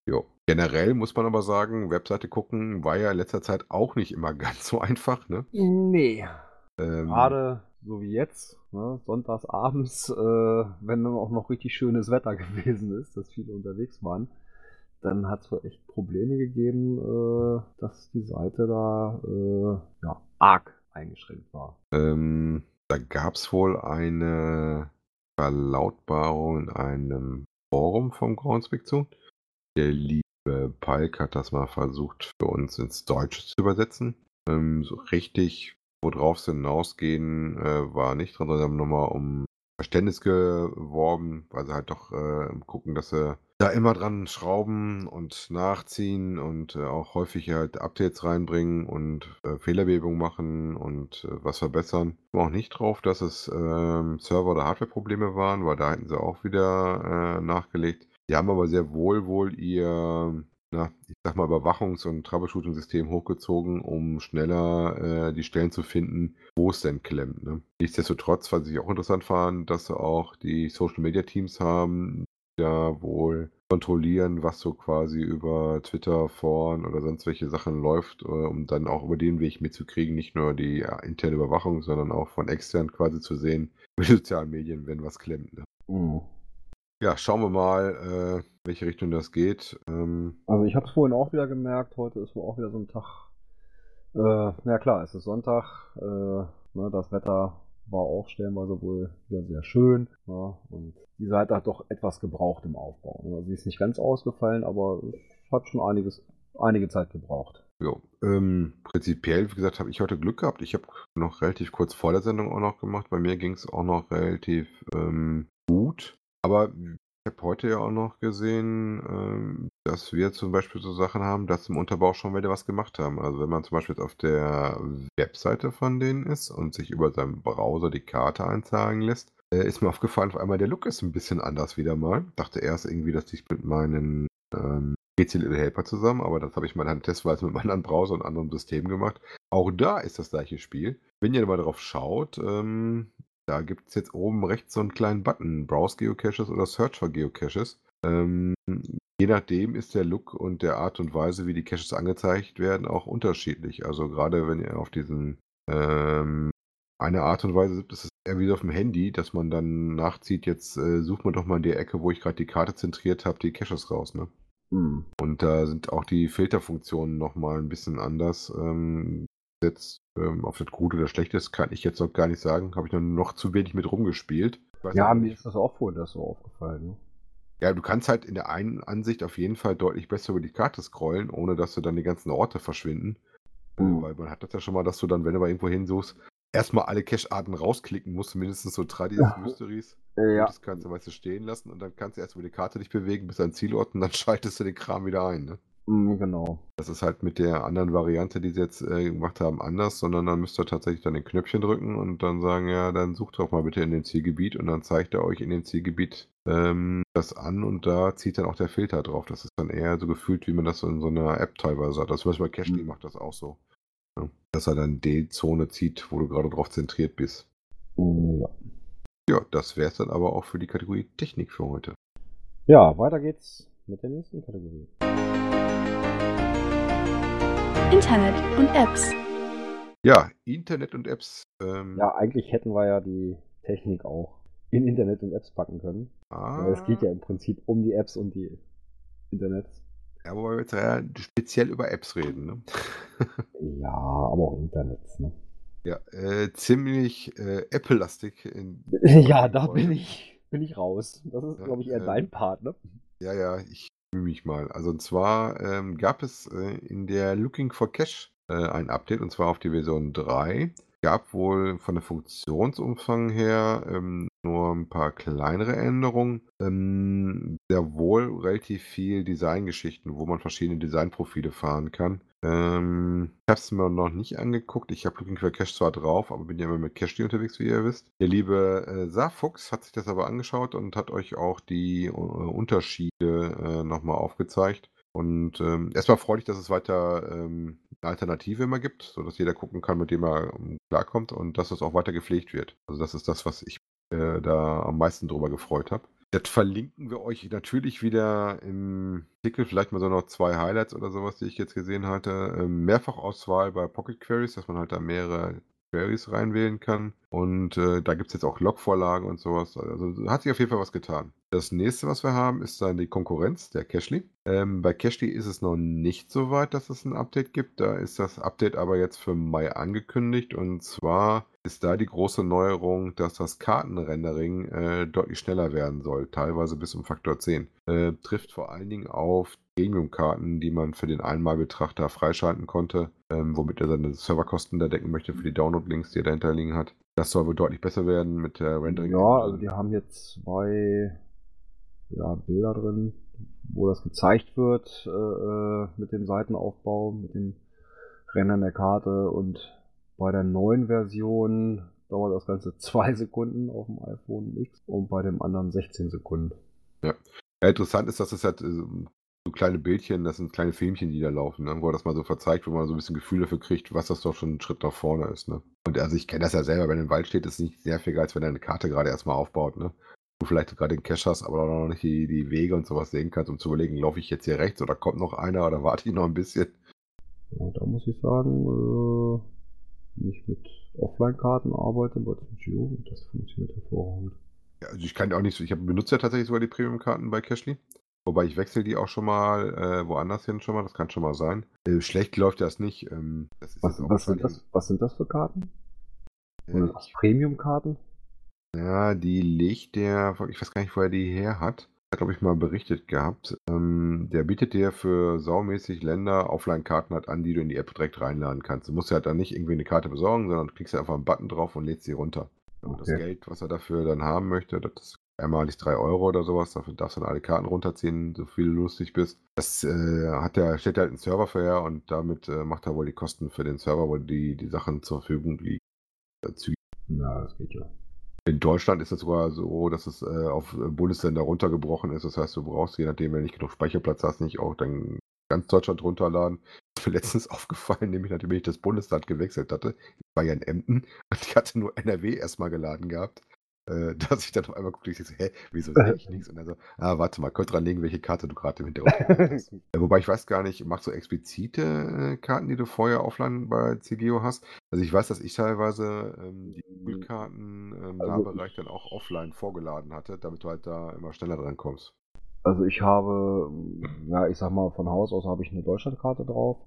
Jo. Generell muss man aber sagen, Webseite gucken war ja in letzter Zeit auch nicht immer [LAUGHS] ganz so einfach. Ne? Nee. Ähm, Gerade so wie jetzt, ne, sonntags abends, äh, wenn dann auch noch richtig schönes Wetter [LAUGHS] gewesen ist, dass viele unterwegs waren, dann hat es wohl echt Probleme gegeben, äh, dass die Seite da äh, ja, arg eingeschränkt war. Ähm, da gab es wohl eine Verlautbarung in einem Forum vom Groundspeak zu. Der liebe Palk hat das mal versucht für uns ins Deutsche zu übersetzen. Ähm, so richtig, worauf sie hinausgehen, äh, war nicht drin, sondern nochmal um Verständnis geworben, weil sie halt doch äh, gucken, dass sie da immer dran schrauben und nachziehen und äh, auch häufig halt Updates reinbringen und äh, Fehlerbehebung machen und äh, was verbessern. Ich komme auch nicht drauf, dass es ähm, Server- oder Hardware-Probleme waren, weil da hätten sie auch wieder äh, nachgelegt. Die haben aber sehr wohl wohl ihr na, ich sag mal, Überwachungs- und Troubleshooting-System hochgezogen, um schneller äh, die Stellen zu finden, wo es denn klemmt. Ne? Nichtsdestotrotz, was ich auch interessant fand, dass sie auch die Social-Media-Teams haben, ja wohl kontrollieren, was so quasi über Twitter, Foren oder sonst welche Sachen läuft, äh, um dann auch über den Weg mitzukriegen, nicht nur die interne Überwachung, sondern auch von extern quasi zu sehen, [LAUGHS] mit sozialen Medien, wenn was klemmt. Ne? Mhm. Ja, schauen wir mal, äh, welche Richtung das geht. Ähm, Also ich habe es vorhin auch wieder gemerkt, heute ist wohl auch wieder so ein Tag. Äh, na klar, es ist Sonntag, äh, ne, das Wetter war auch stellenweise wohl wieder sehr schön. Ja, und die Seite hat doch etwas gebraucht im Aufbau. ne. Also sie ist nicht ganz ausgefallen, aber hat schon einiges, einige Zeit gebraucht. Jo, ähm, prinzipiell, wie gesagt, habe ich heute Glück gehabt. Ich habe noch relativ kurz vor der Sendung auch noch gemacht. Bei mir ging es auch noch relativ ähm, gut. Aber ich habe heute ja auch noch gesehen, ähm, dass wir zum Beispiel so Sachen haben, dass im Unterbau schon wieder was gemacht haben. Also wenn man zum Beispiel auf der Webseite von denen ist und sich über seinen Browser die Karte eintragen lässt, äh, ist mir [LAUGHS] aufgefallen, auf einmal der Look ist ein bisschen anders wieder mal. Dachte erst irgendwie, dass ich mit meinen ähm, PC Little Helper zusammen, aber das habe ich mal dann testweise mit meinem anderen Browser und anderem System gemacht. Auch da ist das gleiche Spiel. Wenn ihr mal drauf schaut, ähm, da gibt es jetzt oben rechts so einen kleinen Button, Browse Geocaches oder Search for Geocaches. Ähm, je nachdem ist der Look und der Art und Weise, wie die Caches angezeigt werden, auch unterschiedlich. Also gerade wenn ihr auf diesen ähm, eine Art und Weise seht, ist es eher wie auf dem Handy, dass man dann nachzieht, jetzt äh, sucht man doch mal in der Ecke, wo ich gerade die Karte zentriert habe, die Caches raus. Ne? Mhm. Und da sind auch die Filterfunktionen nochmal ein bisschen anders. Ähm, jetzt ähm, auf das Gute oder Schlechte ist, kann ich jetzt noch gar nicht sagen. Habe ich noch, noch zu wenig mit rumgespielt. Weiß Ja, mir ist das auch vorhin das so aufgefallen. Ne? Ja, du kannst halt in der einen Ansicht auf jeden Fall deutlich besser über die Karte scrollen, ohne dass du dann die ganzen Orte verschwinden. Mhm. Weil man hat das ja schon mal, dass du dann, wenn du mal irgendwo hinsuchst, erstmal alle Cache-Arten rausklicken musst, mindestens so Tradis, Ja. Mysteries. Äh, ja. Und das kannst du weißt du stehen lassen und dann kannst du erst über die Karte dich bewegen bis an Zielort und dann [LAUGHS] schaltest du den Kram wieder ein. Ne? Mhm, genau. Das ist halt mit der anderen Variante, die sie jetzt äh, gemacht haben, anders, sondern dann müsst ihr tatsächlich dann den Knöpfchen drücken und dann sagen, ja, dann sucht doch mal bitte in den Zielgebiet und dann zeigt er euch in den Zielgebiet ähm, das an und da zieht dann auch der Filter drauf. Das ist dann eher so gefühlt, wie man das so in so einer App teilweise hat. Das zum Beispiel bei Cashly Mhm. macht das auch so. Ja? Dass er dann die Zone zieht, wo du gerade drauf zentriert bist. Mhm, ja. Ja, das wäre es dann aber auch für die Kategorie Technik für heute. ja, weiter geht's mit der nächsten Kategorie. Internet und Apps. Ja, Internet und Apps. Ähm, Ja, eigentlich hätten wir ja die Technik auch in Internet und Apps packen können. ah, es geht ja im Prinzip um die Apps und die Internets. Ja, wobei wir jetzt ja speziell über Apps reden. Ne? [LAUGHS] Ja, aber auch Internets, ne? ja, äh, ziemlich äh, Apple-lastig. in- [LAUGHS] ja, da bin ich, bin ich raus. Das ist, Ja, glaube ich, eher ähm, dein Part, ne? Ja, ja, ich bemühe mich mal. Also und zwar ähm, gab es äh, in der Looking for Cache äh, ein Update und zwar auf die Version 3. Gab wohl von der Funktionsumfang her ähm, nur ein paar kleinere Änderungen. Ähm, sehr wohl relativ viel Designgeschichten, wo man verschiedene Designprofile fahren kann. Ähm, ich habe es mir noch nicht angeguckt. Ich habe Looking for Cache zwar drauf, aber bin ja immer mit Cache unterwegs, wie ihr wisst. Der liebe äh, Saarfuchs hat sich das aber angeschaut und hat euch auch die äh, Unterschiede äh, nochmal aufgezeigt. Und ähm, erstmal freut mich, dass es weiter ähm, eine Alternative immer gibt, sodass jeder gucken kann, mit dem er ähm, klarkommt und dass es auch weiter gepflegt wird. Also das ist das, was ich äh, da am meisten drüber gefreut habe. Das verlinken wir euch natürlich wieder im Artikel, vielleicht mal so noch zwei Highlights oder sowas, die ich jetzt gesehen hatte. Ähm, Mehrfachauswahl bei Pocket Queries, dass man halt da mehrere Queries reinwählen kann. Und äh, da gibt es jetzt auch Logvorlagen und sowas. Also hat sich auf jeden Fall was getan. Das nächste, was wir haben, ist dann die Konkurrenz, der Cashly. Ähm, bei Cashly ist es noch nicht so weit, dass es ein Update gibt. Da ist das Update aber jetzt für Mai angekündigt. Und zwar ist da die große Neuerung, dass das Kartenrendering äh, deutlich schneller werden soll, teilweise bis um Faktor 10. Äh, trifft vor allen Dingen auf Premium-Karten, die man für den Einmalbetrachter freischalten konnte, ähm, womit er seine Serverkosten da decken möchte für die Download-Links, die er dahinter liegen hat. Das soll wohl deutlich besser werden mit der Rendering. Ja, also die haben jetzt zwei ja, Bilder drin, wo das gezeigt wird äh, äh, mit dem Seitenaufbau, mit dem Rendern der Karte und bei der neuen Version dauert das Ganze [LAUGHS] zwei Sekunden auf dem iPhone X und bei dem anderen 16 Sekunden. Ja. interessant ist, dass es halt äh, so kleine Bildchen, das sind kleine Filmchen, die da laufen, ne? wo das mal so verzeigt, wo man so ein bisschen Gefühl dafür kriegt, was das doch schon ein Schritt nach vorne ist. Ne? Und also ich kenne das ja selber, wenn im Wald steht, ist es nicht sehr viel geil, als wenn er eine Karte gerade erstmal aufbaut. Ne? Du vielleicht gerade den Cache hast, aber noch nicht die, die Wege und sowas sehen kannst, um zu überlegen, laufe ich jetzt hier rechts oder kommt noch einer oder [LAUGHS] warte ich noch ein bisschen. Ja, da muss ich sagen, äh, wenn ich mit Offline-Karten arbeite bei Geo, das funktioniert hervorragend. Ja, also ich kann auch nicht so, ich habe benutze ja tatsächlich sogar die Premium-Karten bei Cashly. Wobei ich wechsle die auch schon mal äh, woanders hin schon mal, das kann schon mal sein. Äh, schlecht läuft das nicht. Ähm, das was, was, sind das, was sind das für Karten? Äh, Premium-Karten? Ja, die legt der, ich weiß gar nicht, wo er die her hat. Hat, glaube ich, mal berichtet gehabt. Ähm, der bietet dir für saumäßig Länder Offline-Karten halt an, die du in die App direkt reinladen kannst. Du musst ja halt dann nicht irgendwie eine Karte besorgen, sondern du klickst einfach einen Button drauf und lädst sie runter. Und okay. das Geld, was er dafür dann haben möchte, das einmalig 3 Euro oder sowas. Dafür darfst du dann alle Karten runterziehen, so viel du lustig bist. Das äh, hat der, stellt halt einen Server für her und damit äh, macht er wohl die Kosten für den Server, wo die, die Sachen zur Verfügung liegen. Äh, ja, das geht ja. In Deutschland ist es sogar so, dass es äh, auf Bundesländer runtergebrochen ist. Das heißt, du brauchst, je nachdem, wenn du nicht genug Speicherplatz hast, nicht auch dann ganz Deutschland runterladen. [LAUGHS] Ist mir letztens [LAUGHS] aufgefallen, nämlich nachdem ich das Bundesland gewechselt hatte. Ich war ja in Emden und ich hatte nur NRW erstmal geladen gehabt. Äh, [LAUGHS] dass ich dann auf einmal gucke, ich so, hä, wieso sehe ich nichts? [LAUGHS] Und dann so, ah, warte mal, könnt dran legen, welche Karte du gerade im Hintergrund hast. [LAUGHS] äh, wobei ich weiß gar nicht, machst du explizite äh, Karten, die du vorher offline bei CGO hast? Also ich weiß, dass ich teilweise ähm, die Poolkarten im also Nahbereich dann auch offline vorgeladen hatte, damit du halt da immer schneller dran kommst. Also ich habe, ja, ich sag mal, von Haus aus habe ich eine Deutschlandkarte drauf.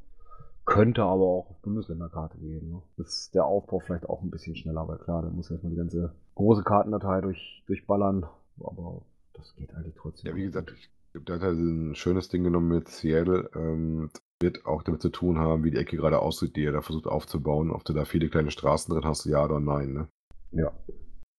Könnte aber auch auf Bundesländerkarte gehen. Ne? Ist der Aufbau vielleicht auch ein bisschen schneller, weil klar, da muss erstmal die ganze große Kartendatei durch, durchballern. Aber das geht eigentlich trotzdem. Ja, wie gesagt, ich da hat er ein schönes Ding genommen mit Seattle. Ähm, wird auch damit zu tun haben, wie die Ecke gerade aussieht, die er da versucht aufzubauen. Ob du da viele kleine Straßen drin hast, ja oder nein. Ne? Ja.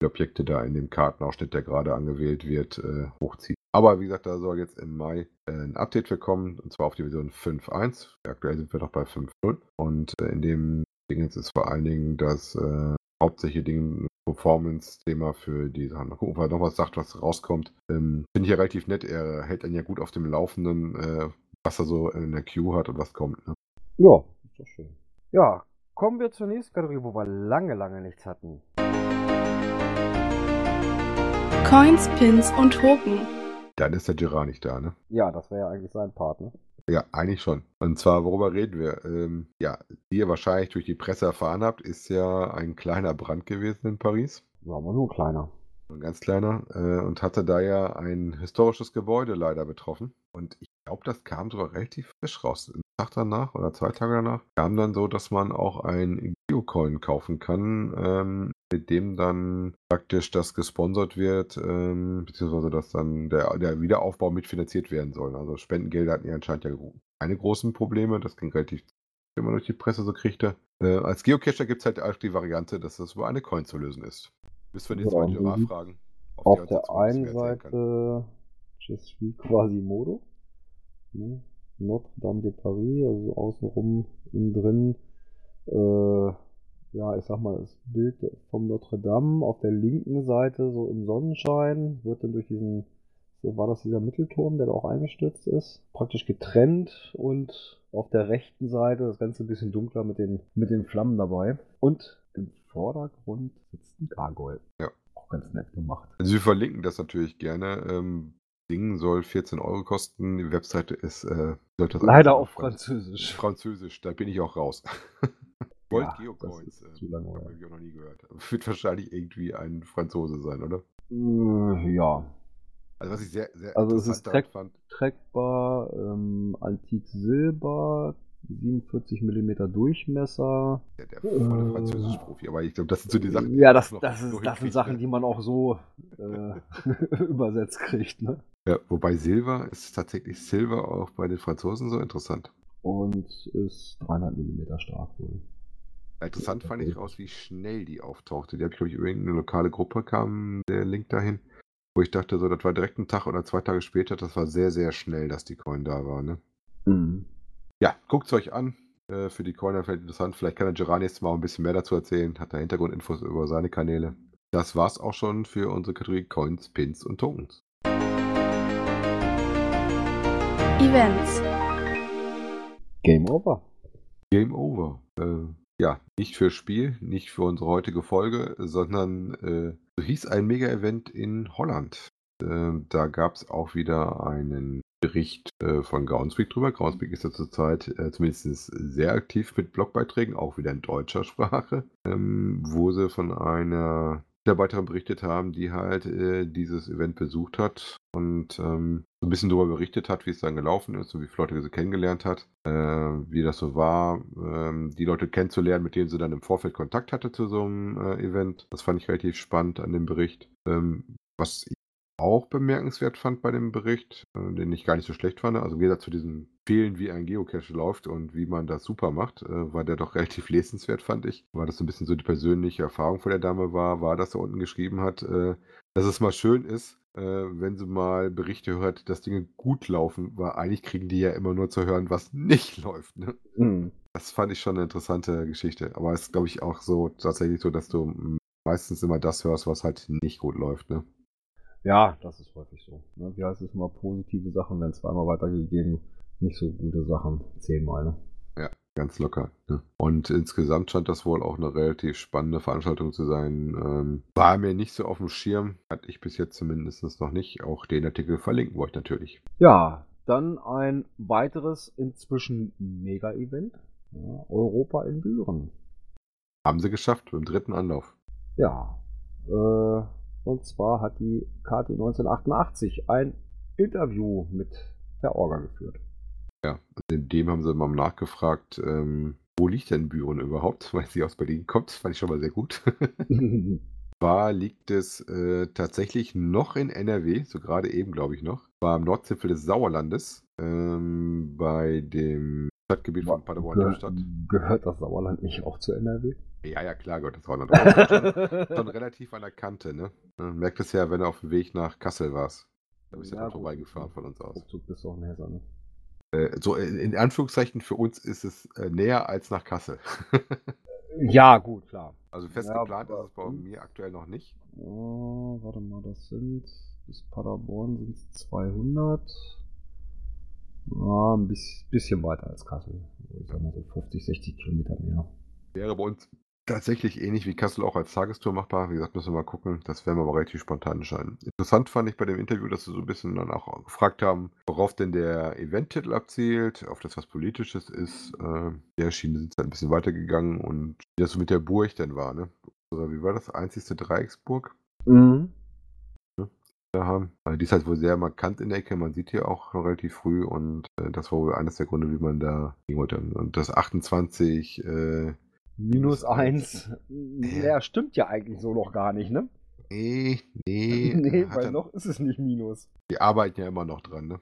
Die Objekte da in dem Kartenausschnitt, der gerade angewählt wird, äh, hochziehen. Aber wie gesagt, da soll jetzt im Mai äh, ein Update für kommen, und zwar auf die Version 5.1. Aktuell sind wir noch bei 5.0. Und äh, in dem Ding jetzt ist vor allen Dingen das äh, hauptsächliche Ding Performance-Thema für die Sachen. Mal gucken, ob er noch was sagt, was rauskommt. Ähm, Finde ich ja relativ nett. Er hält einen ja gut auf dem Laufenden, äh, was er so in der Queue hat und was kommt. Ne? Ja, ist doch schön. Ja, kommen wir zur nächsten Kategorie, wo wir lange, lange nichts hatten. Coins, Pins und Token. Dann ist der Gerard nicht da, ne? Ja, das wäre ja eigentlich sein Part, ne? Ja, eigentlich schon. Und zwar, worüber reden wir? Ähm, ja, wie ihr wahrscheinlich durch die Presse erfahren habt, ist ja ein kleiner Brand gewesen in Paris. Ja, aber nur kleiner. Ein ganz kleiner. Äh, und hatte da ja ein historisches Gebäude leider betroffen. Und ich glaube, das kam sogar relativ frisch raus. Einen Tag danach oder zwei Tage danach kam dann so, dass man auch ein Geocoin kaufen kann, ähm, mit dem dann praktisch das gesponsert wird, ähm, beziehungsweise dass dann der, der Wiederaufbau mitfinanziert werden soll. Also Spendengelder hatten ja anscheinend ja keine großen Probleme. Das ging relativ wenn man durch die Presse so kriegte. Äh, als Geocacher gibt es halt auch die Variante, dass das über eine Coin zu lösen ist. Bis wir nächstes Mal die Giraffe fragen. Auf, auf der einen Seite Je suis Quasimodo. Ne? Notre Dame de Paris, also außenrum, innen drin. Äh, ja, ich sag mal, das Bild vom Notre Dame auf der linken Seite, so im Sonnenschein, wird dann durch diesen, so war das dieser Mittelturm, der da auch eingestürzt ist, praktisch getrennt und auf der rechten Seite das Ganze ein bisschen dunkler mit den, mit den Flammen dabei. Und im Vordergrund sitzt ein Gargoyle. Ja. Auch ganz nett gemacht. Also wir verlinken das natürlich gerne. Ähm, Ding soll 14 Euro kosten. Die Webseite ist äh, leider auf Französisch. Französisch, da bin ich auch raus. [LAUGHS] Gold ja, Geocoins. Äh, zu lange, habe ich auch noch nie gehört. [LAUGHS] Wird wahrscheinlich irgendwie ein Franzose sein, oder? Äh, ja. Also was ich sehr, sehr also es ist track, fand. trackbar, ähm, Antik Silber, 47 mm Durchmesser. Ja, der volle äh, französische Profi, aber ich glaube, das sind so die Sachen. Ja, das, das, ist, das sind Sachen, ne? die man auch so äh, [LAUGHS] übersetzt kriegt, ne? Ja, wobei Silber ist tatsächlich Silber auch bei den Franzosen so interessant. Und ist 300 mm stark wohl. Interessant fand ich raus, wie schnell die auftauchte. Die habe ich, glaube ich, über irgendeine lokale Gruppe kam der Link dahin, wo ich dachte, so, das war direkt ein Tag oder zwei Tage später. Das war sehr, sehr schnell, dass die Coin da war. Ne? Mhm. Ja, guckt es euch an. Äh, für die Coiner vielleicht interessant. Vielleicht kann der Gerard nächstes Mal ein bisschen mehr dazu erzählen. Hat da Hintergrundinfos über seine Kanäle. Das war's auch schon für unsere Kategorie Coins, Pins und Tokens. Events. Game over. Game over. Äh, ja, nicht fürs Spiel, nicht für unsere heutige Folge, sondern äh, so hieß ein Mega-Event in Holland. Äh, da gab es auch wieder einen Bericht äh, von Groundspeak drüber. Groundspeak ist ja zurzeit äh, zumindest sehr aktiv mit Blogbeiträgen, auch wieder in deutscher [LAUGHS] Sprache, ähm, wo sie von einer Mitarbeiterin berichtet haben, die halt äh, dieses Event besucht hat und ähm, so ein bisschen darüber berichtet hat, wie es dann gelaufen ist und wie viele Leute sie kennengelernt hat, äh, wie das so war, ähm, die Leute kennenzulernen, mit denen sie dann im Vorfeld Kontakt hatte zu so einem äh, Event. Das fand ich relativ spannend an dem Bericht. Ähm, was auch bemerkenswert fand bei dem Bericht, äh, den ich gar nicht so schlecht fand, also wieder zu diesem Fehlen, wie ein Geocache läuft und wie man das super macht, äh, war der doch [LAUGHS] relativ lesenswert, fand ich. Weil das so ein bisschen so die persönliche Erfahrung von der Dame war, war, dass er unten geschrieben hat, äh, dass es mal schön ist, wenn sie mal Berichte hört, dass Dinge gut laufen, weil eigentlich kriegen die ja immer nur zu hören, was [LAUGHS] nicht läuft. Ne? Mhm. Das fand ich schon eine interessante Geschichte. Aber es ist, glaube ich, auch so tatsächlich so, dass du meistens immer das hörst, was halt nicht gut läuft. Ne? Ja, das ist häufig so. Ne? Wie heißt es immer, positive Sachen werden zweimal weitergegeben, nicht so gute Sachen zehnmal. Ne? Ja, ganz locker. Ne? Und insgesamt scheint das wohl auch eine relativ spannende Veranstaltung zu sein. Ähm, war mir nicht so auf dem Schirm, hatte ich bis jetzt zumindest noch nicht. Auch den Artikel verlinken wir euch natürlich. Ja, dann ein weiteres inzwischen Mega-Event. Ja, Europa in Büren. Haben sie geschafft, im dritten Anlauf. Ja, äh, und zwar hat die KT 1988 ein Interview mit der Orga geführt. Ja, in dem haben sie mal nachgefragt, ähm, wo liegt denn Büren überhaupt, [LAUGHS] weil sie aus Berlin kommt. Das fand ich schon mal sehr gut. [LAUGHS] [LAUGHS] War liegt es äh, tatsächlich noch in NRW, so gerade eben glaube ich noch. War am Nordzipfel des Sauerlandes, ähm, bei dem Stadtgebiet von Paderborn Ge Stadt. gehört das Sauerland nicht auch zu NRW? Ja, ja, klar, Gott, das das ist schon, [LAUGHS] schon relativ an der Kante, ne? Merkt es ja, wenn du auf dem Weg nach Kassel warst. Da bist du ja, Ja, vorbeigefahren von uns aus. Ruckzuck bist du auch Hesser, ne? Äh, so, in, in Anführungszeichen, für uns ist es äh, näher als nach Kassel. [LAUGHS] Ja, gut, klar. also fest Ja, geplant ist es bei mir aktuell noch nicht. Oh, warte mal, das sind bis Paderborn sind es 200. Ja, ein bis, bisschen weiter als Kassel. Ich sag mal so 50, 60 Kilometer mehr. Wäre bei uns tatsächlich ähnlich wie Kassel auch als Tagestour machbar. Wie gesagt, müssen wir mal gucken. Das werden wir aber relativ spontan entscheiden. Interessant fand ich bei dem Interview, dass sie so ein bisschen dann auch gefragt haben, worauf denn der Eventtitel abzielt, auf das was Politisches ist. Äh, der Schiene sind sie ein bisschen weitergegangen und wie das so mit der Burg denn war. Ne? Oder wie war das? Einzigste Dreiecksburg? Mhm. da haben. Also die ist halt wohl sehr markant in der Ecke. Man sieht hier auch relativ früh und äh, das war wohl eines der Gründe, wie man da wollte. Und das 28, äh, Minus Minus eins. 1. Ja, stimmt ja eigentlich so noch gar nicht, ne? nee, nee. [LAUGHS] nee, weil noch ist es nicht Minus. Die arbeiten ja immer noch dran, ne?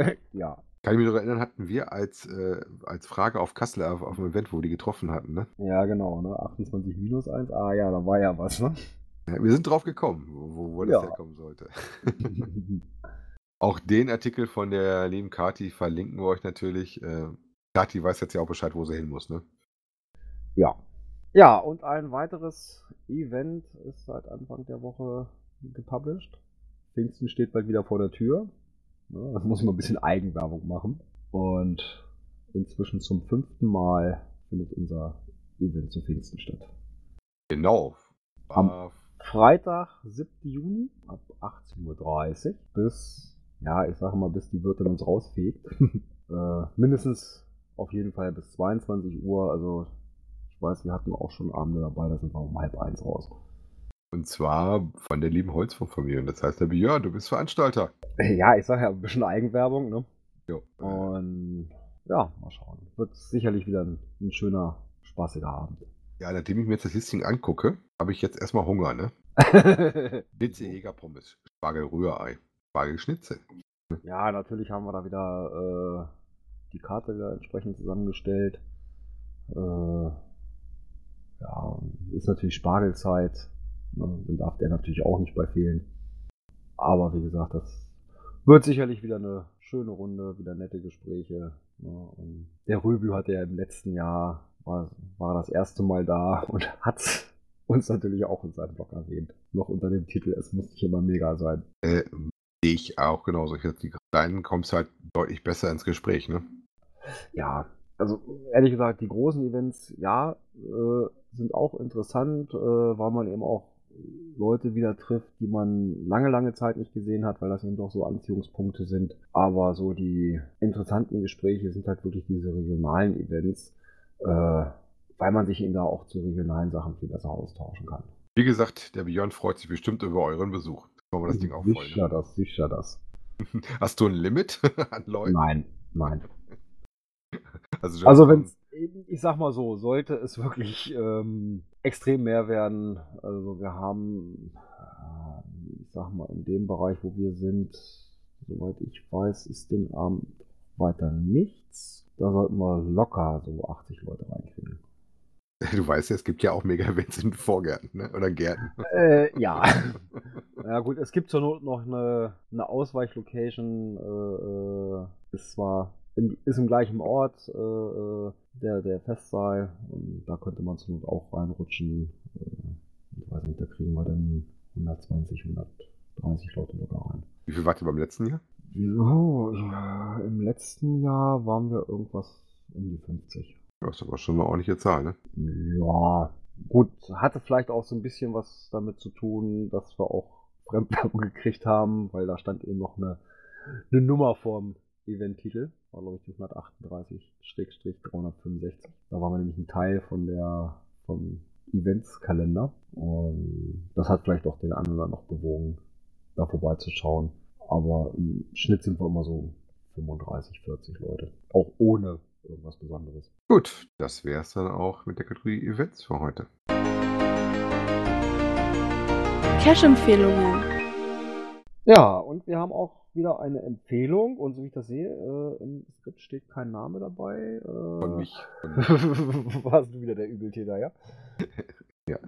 [LAUGHS] Ja. Kann ich mich noch erinnern, hatten wir als, äh, als Frage auf Kassel auf, auf dem Event, wo die getroffen hatten, ne? Ja, genau, ne? 28 minus 1. Ah ja, da war ja was, ne? Ja, wir sind drauf gekommen, wo, wo, wo das Ja. herkommen sollte. [LAUGHS] Auch den Artikel von der lieben Kati verlinken wir euch natürlich. Äh, Kati weiß jetzt ja auch Bescheid, wo sie hin muss, ne? Ja. Ja, und ein weiteres Event ist seit Anfang der Woche gepublished. Pfingsten steht bald wieder vor der Tür. Ja, da muss man ein bisschen Eigenwerbung machen. Und inzwischen zum fünften Mal findet unser Event zu Pfingsten statt. Genau. Am- War Freitag, 7. Juni ab 18.30 Uhr bis, ja, ich sage mal, bis die Wirtin uns rausfegt. [LAUGHS] äh, mindestens auf jeden Fall bis 22 Uhr. Also ich weiß, wir hatten auch schon Abende dabei, da sind wir um halb eins raus. Und zwar von der lieben Holzfunk-Familie. Und das heißt, der Björn, du bist Veranstalter. Ja, ich sage ja ein bisschen Eigenwerbung, ne? Jo. Und ja, mal schauen. Wird sicherlich wieder ein, ein schöner, spaßiger Abend. Ja, nachdem ich mir jetzt das Listing angucke, habe ich jetzt erstmal Hunger, ne? [LAUGHS] Blitze Jägerpommes, Spargel-Rührei, Spargel-Schnitzel. Ja, natürlich haben wir da wieder äh, die Karte wieder entsprechend zusammengestellt. Äh, ja, ist natürlich Spargelzeit. Ne, Dann darf der natürlich auch nicht bei fehlen. Aber wie gesagt, das wird sicherlich wieder eine schöne Runde, wieder nette Gespräche. Ne, der Röbü hatte ja im letzten Jahr, war, war das erste Mal da und [LAUGHS] hat uns natürlich auch in seinem Blog erwähnt. Noch unter dem Titel, es muss nicht immer mega sein. Äh, ich auch genauso. Ich die kleinen kommst halt deutlich besser ins Gespräch, ne? Ja, also ehrlich gesagt, die großen Events, ja, äh, sind auch interessant, äh, weil man eben auch Leute wieder trifft, die man lange, lange Zeit nicht gesehen hat, weil das eben doch so Anziehungspunkte sind. Aber so die interessanten Gespräche sind halt wirklich diese regionalen Events, äh, weil man sich eben da auch zu regionalen Sachen viel besser austauschen kann. Wie gesagt, der Beyond freut sich bestimmt über euren Besuch. Wollen wir das Ding auch voll. sicher Ne? das, sicher das. [LAUGHS] Hast du ein Limit [LAUGHS] an Leuten? Nein, nein. Also, Also wenn, ich sag mal so, sollte es wirklich ähm, extrem mehr werden, also wir haben, äh, ich sag mal, in dem Bereich, wo wir sind, soweit ich weiß, ist den Abend weiter nichts. Da sollten wir locker so 80 Leute reinkriegen. [LAUGHS] Du weißt ja, es gibt ja auch Mega-Events in Vorgärten, ne? Oder Gärten. [LAUGHS] Äh, ja. [LAUGHS] ja gut, es gibt zur Not noch eine, eine Ausweichlocation, äh, äh, ist zwar im, ist im gleichen Ort, äh, äh, der, der Festsaal, und da könnte man zur Not auch reinrutschen. Äh, ich weiß nicht, da kriegen wir dann 120, 130 Leute locker rein. Wie viel wart ihr beim letzten Jahr? So, ja, im letzten Jahr waren wir irgendwas um die 50. Das ist aber schon eine ordentliche Zahl, ne? Ja, gut, hatte vielleicht auch so ein bisschen was damit zu tun, dass wir auch Fremdwerbung gekriegt haben, weil da stand eben noch eine, eine Nummer vorm Event-Titel. War, glaube ich, die 138-365. Da war wir nämlich ein Teil von der, vom Eventskalender. Und das hat vielleicht auch den anderen noch bewogen, da vorbeizuschauen. Aber im Schnitt sind wir immer so 35, 40 Leute. Auch ohne irgendwas Besonderes. Gut, das wäre es dann auch mit der Kategorie Events für heute. Cash-Empfehlungen. Ja, und wir haben auch wieder eine Empfehlung. Und so wie ich das sehe, äh, im Skript steht kein Name dabei. Äh, Von mich. [LAUGHS] Warst du wieder der Übeltäter, [LAUGHS] ja?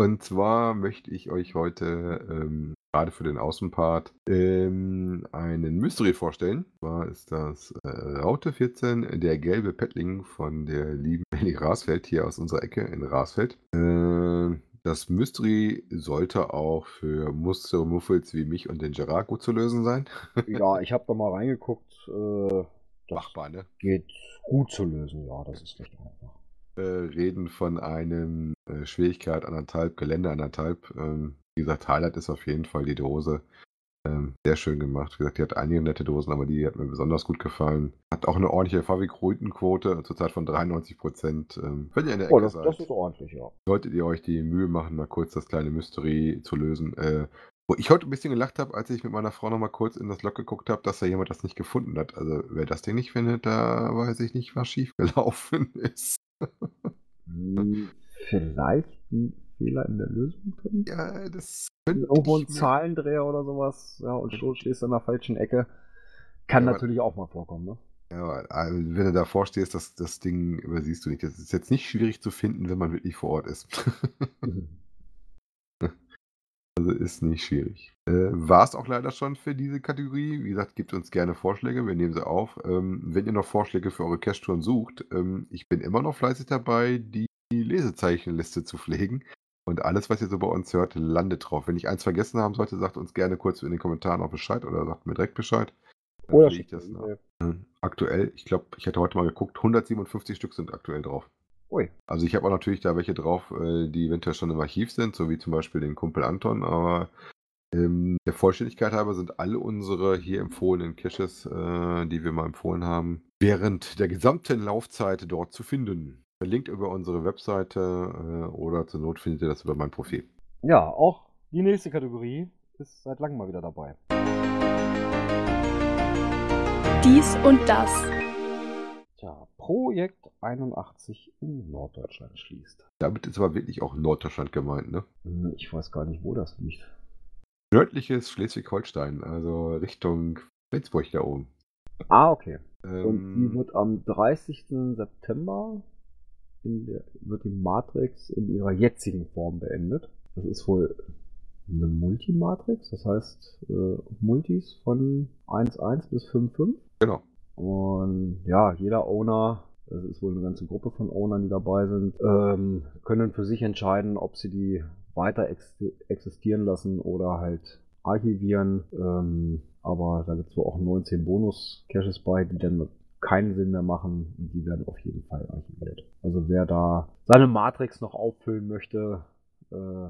Und zwar möchte ich euch heute ähm, gerade für den Außenpart ähm, einen Mystery vorstellen. Und zwar ist das äh, Raute 14, der gelbe Pettling von der lieben Ellie Rasfeld hier aus unserer Ecke in Rasfeld. Äh, das Mystery sollte auch für Muster und Muffels wie mich und den Gerard gut zu lösen sein. ja, [LAUGHS] ich habe da mal reingeguckt. Äh, das Machbar, ne? geht gut zu lösen, ja, das ist recht einfach. äh, reden von einem äh, Schwierigkeit anderthalb, Gelände anderthalb. Ähm, wie gesagt, Highlight ist auf jeden Fall die Dose. Ähm, sehr schön gemacht. Wie gesagt, die hat einige nette Dosen, aber die hat mir besonders gut gefallen. Hat auch eine ordentliche Fabrikruitenquote, zurzeit von 93 Prozent. Ähm, wenn ihr in der Ecke Oh, das, seid, das ist ordentlich, ja. solltet ihr euch die Mühe machen, mal kurz das kleine Mystery zu lösen. Äh, wo ich heute ein bisschen gelacht habe, als ich mit meiner Frau noch mal kurz in das Log geguckt habe, dass da jemand das nicht gefunden hat. Also wer das Ding nicht findet, da weiß ich nicht, was schiefgelaufen [LAUGHS] ist. Hm, Vielleicht Fehler in der Lösung drin? Ja, das könnte Irgendwo ein Zahlendreher oder sowas, ja, und du stehst an der falschen Ecke. Kann Ja, natürlich auch mal vorkommen, ne? Ja, also, wenn du davor stehst, das, das Ding übersiehst du nicht. Das ist jetzt nicht schwierig zu finden, wenn man wirklich vor Ort ist. [LAUGHS] also ist nicht schwierig. Äh, War es auch leider schon für diese Kategorie. Wie gesagt, gebt uns gerne Vorschläge, wir nehmen sie auf. Ähm, wenn ihr noch Vorschläge für eure Cash-Touren sucht, ähm, ich bin immer noch fleißig dabei, die Lesezeichenliste zu pflegen. Und alles, was ihr so bei uns hört, landet drauf. Wenn ich eins vergessen haben sollte, sagt uns gerne kurz in den Kommentaren auch Bescheid oder sagt mir direkt Bescheid. Dann Oder ich das nach. E-Mail. Aktuell, ich glaube, ich hatte heute mal geguckt, 157 Stück sind aktuell drauf. Ui. Also ich habe auch natürlich da welche drauf, äh, die eventuell schon im Archiv sind, so wie zum Beispiel den Kumpel Anton, aber ähm, der Vollständigkeit halber sind alle unsere hier empfohlenen Caches, äh, die wir mal empfohlen haben, während der gesamten Laufzeit dort zu finden. Verlinkt über unsere Webseite äh, oder zur Not findet ihr das über mein Profil. Ja, auch die nächste Kategorie ist seit langem mal wieder dabei. Dies und das. Tja, Projekt 81 in Norddeutschland schließt. Damit ist aber wirklich auch Norddeutschland gemeint, ne? Hm, Ich weiß gar nicht, wo das liegt. Nördliches Schleswig-Holstein, also Richtung Flensburg da oben. Ah, okay. Und Ähm, die wird am 30. September der, wird die Matrix in ihrer jetzigen Form beendet. Das ist wohl eine Multimatrix, das heißt äh, Multis von 1.1 bis 5.5. Genau. Und ja, jeder Owner, es ist wohl eine ganze Gruppe von Ownern, die dabei sind, ähm, können für sich entscheiden, ob sie die weiter ex existieren lassen oder halt archivieren. Ähm, aber da gibt es wohl auch 19 Bonus-Caches bei, die dann keinen Sinn mehr machen und die werden auf jeden Fall archiviert. Also wer da seine Matrix noch auffüllen möchte, äh,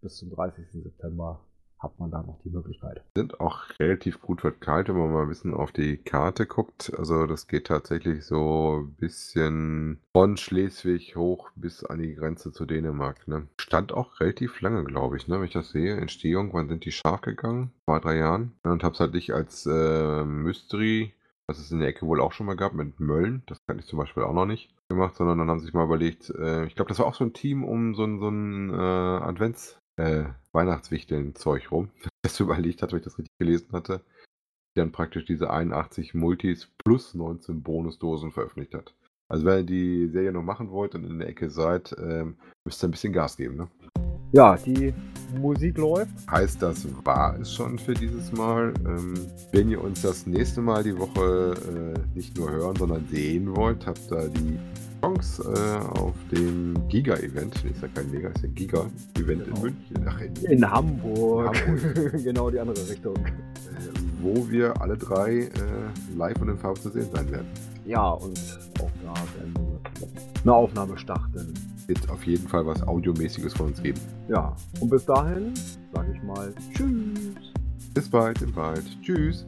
bis zum 30. September hat man da noch die Möglichkeit. Sind auch relativ gut verteilt, wenn man mal ein bisschen auf die Karte guckt. Also das geht tatsächlich so ein bisschen von Schleswig hoch bis an die Grenze zu Dänemark. Ne? Stand auch relativ lange, glaube ich, ne? wenn ich das sehe. Entstehung, wann sind die scharf gegangen? Zwei, drei Jahren. Und hab's halt nicht als äh, Mystery was es in der Ecke wohl auch schon mal gab mit Mölln, das kann ich zum Beispiel auch noch nicht gemacht, sondern dann haben sie sich mal überlegt, äh, ich glaube, das war auch so ein Team um so ein, so ein äh, Advents- äh, Weihnachtswichteln-Zeug rum, [LAUGHS] das überlegt hat, wenn ich das richtig gelesen hatte, die dann praktisch diese 81 Multis plus 19 Bonusdosen veröffentlicht hat. Also wenn ihr die Serie noch machen wollt und in der Ecke seid, ähm, müsst ihr ein bisschen Gas geben, ne? Ja, die Musik läuft. Heißt, das war es schon für dieses Mal. Ähm, wenn ihr uns das nächste Mal die Woche äh, nicht nur hören, sondern sehen wollt, habt ihr die Chance äh, auf dem Giga-Event. Ist ja kein Mega, ist ja Giga-Event Genau. in München. Ach, in, In Hamburg. Hamburg. [LAUGHS] genau die andere Richtung. äh, wo wir alle drei äh, live und in Farbe zu sehen sein werden. Ja, und auch da werden wir eine Aufnahme starten. Wird auf jeden Fall was Audiomäßiges von uns geben. Ja, und bis dahin sage ich mal Tschüss. Bis bald im Wald. Tschüss.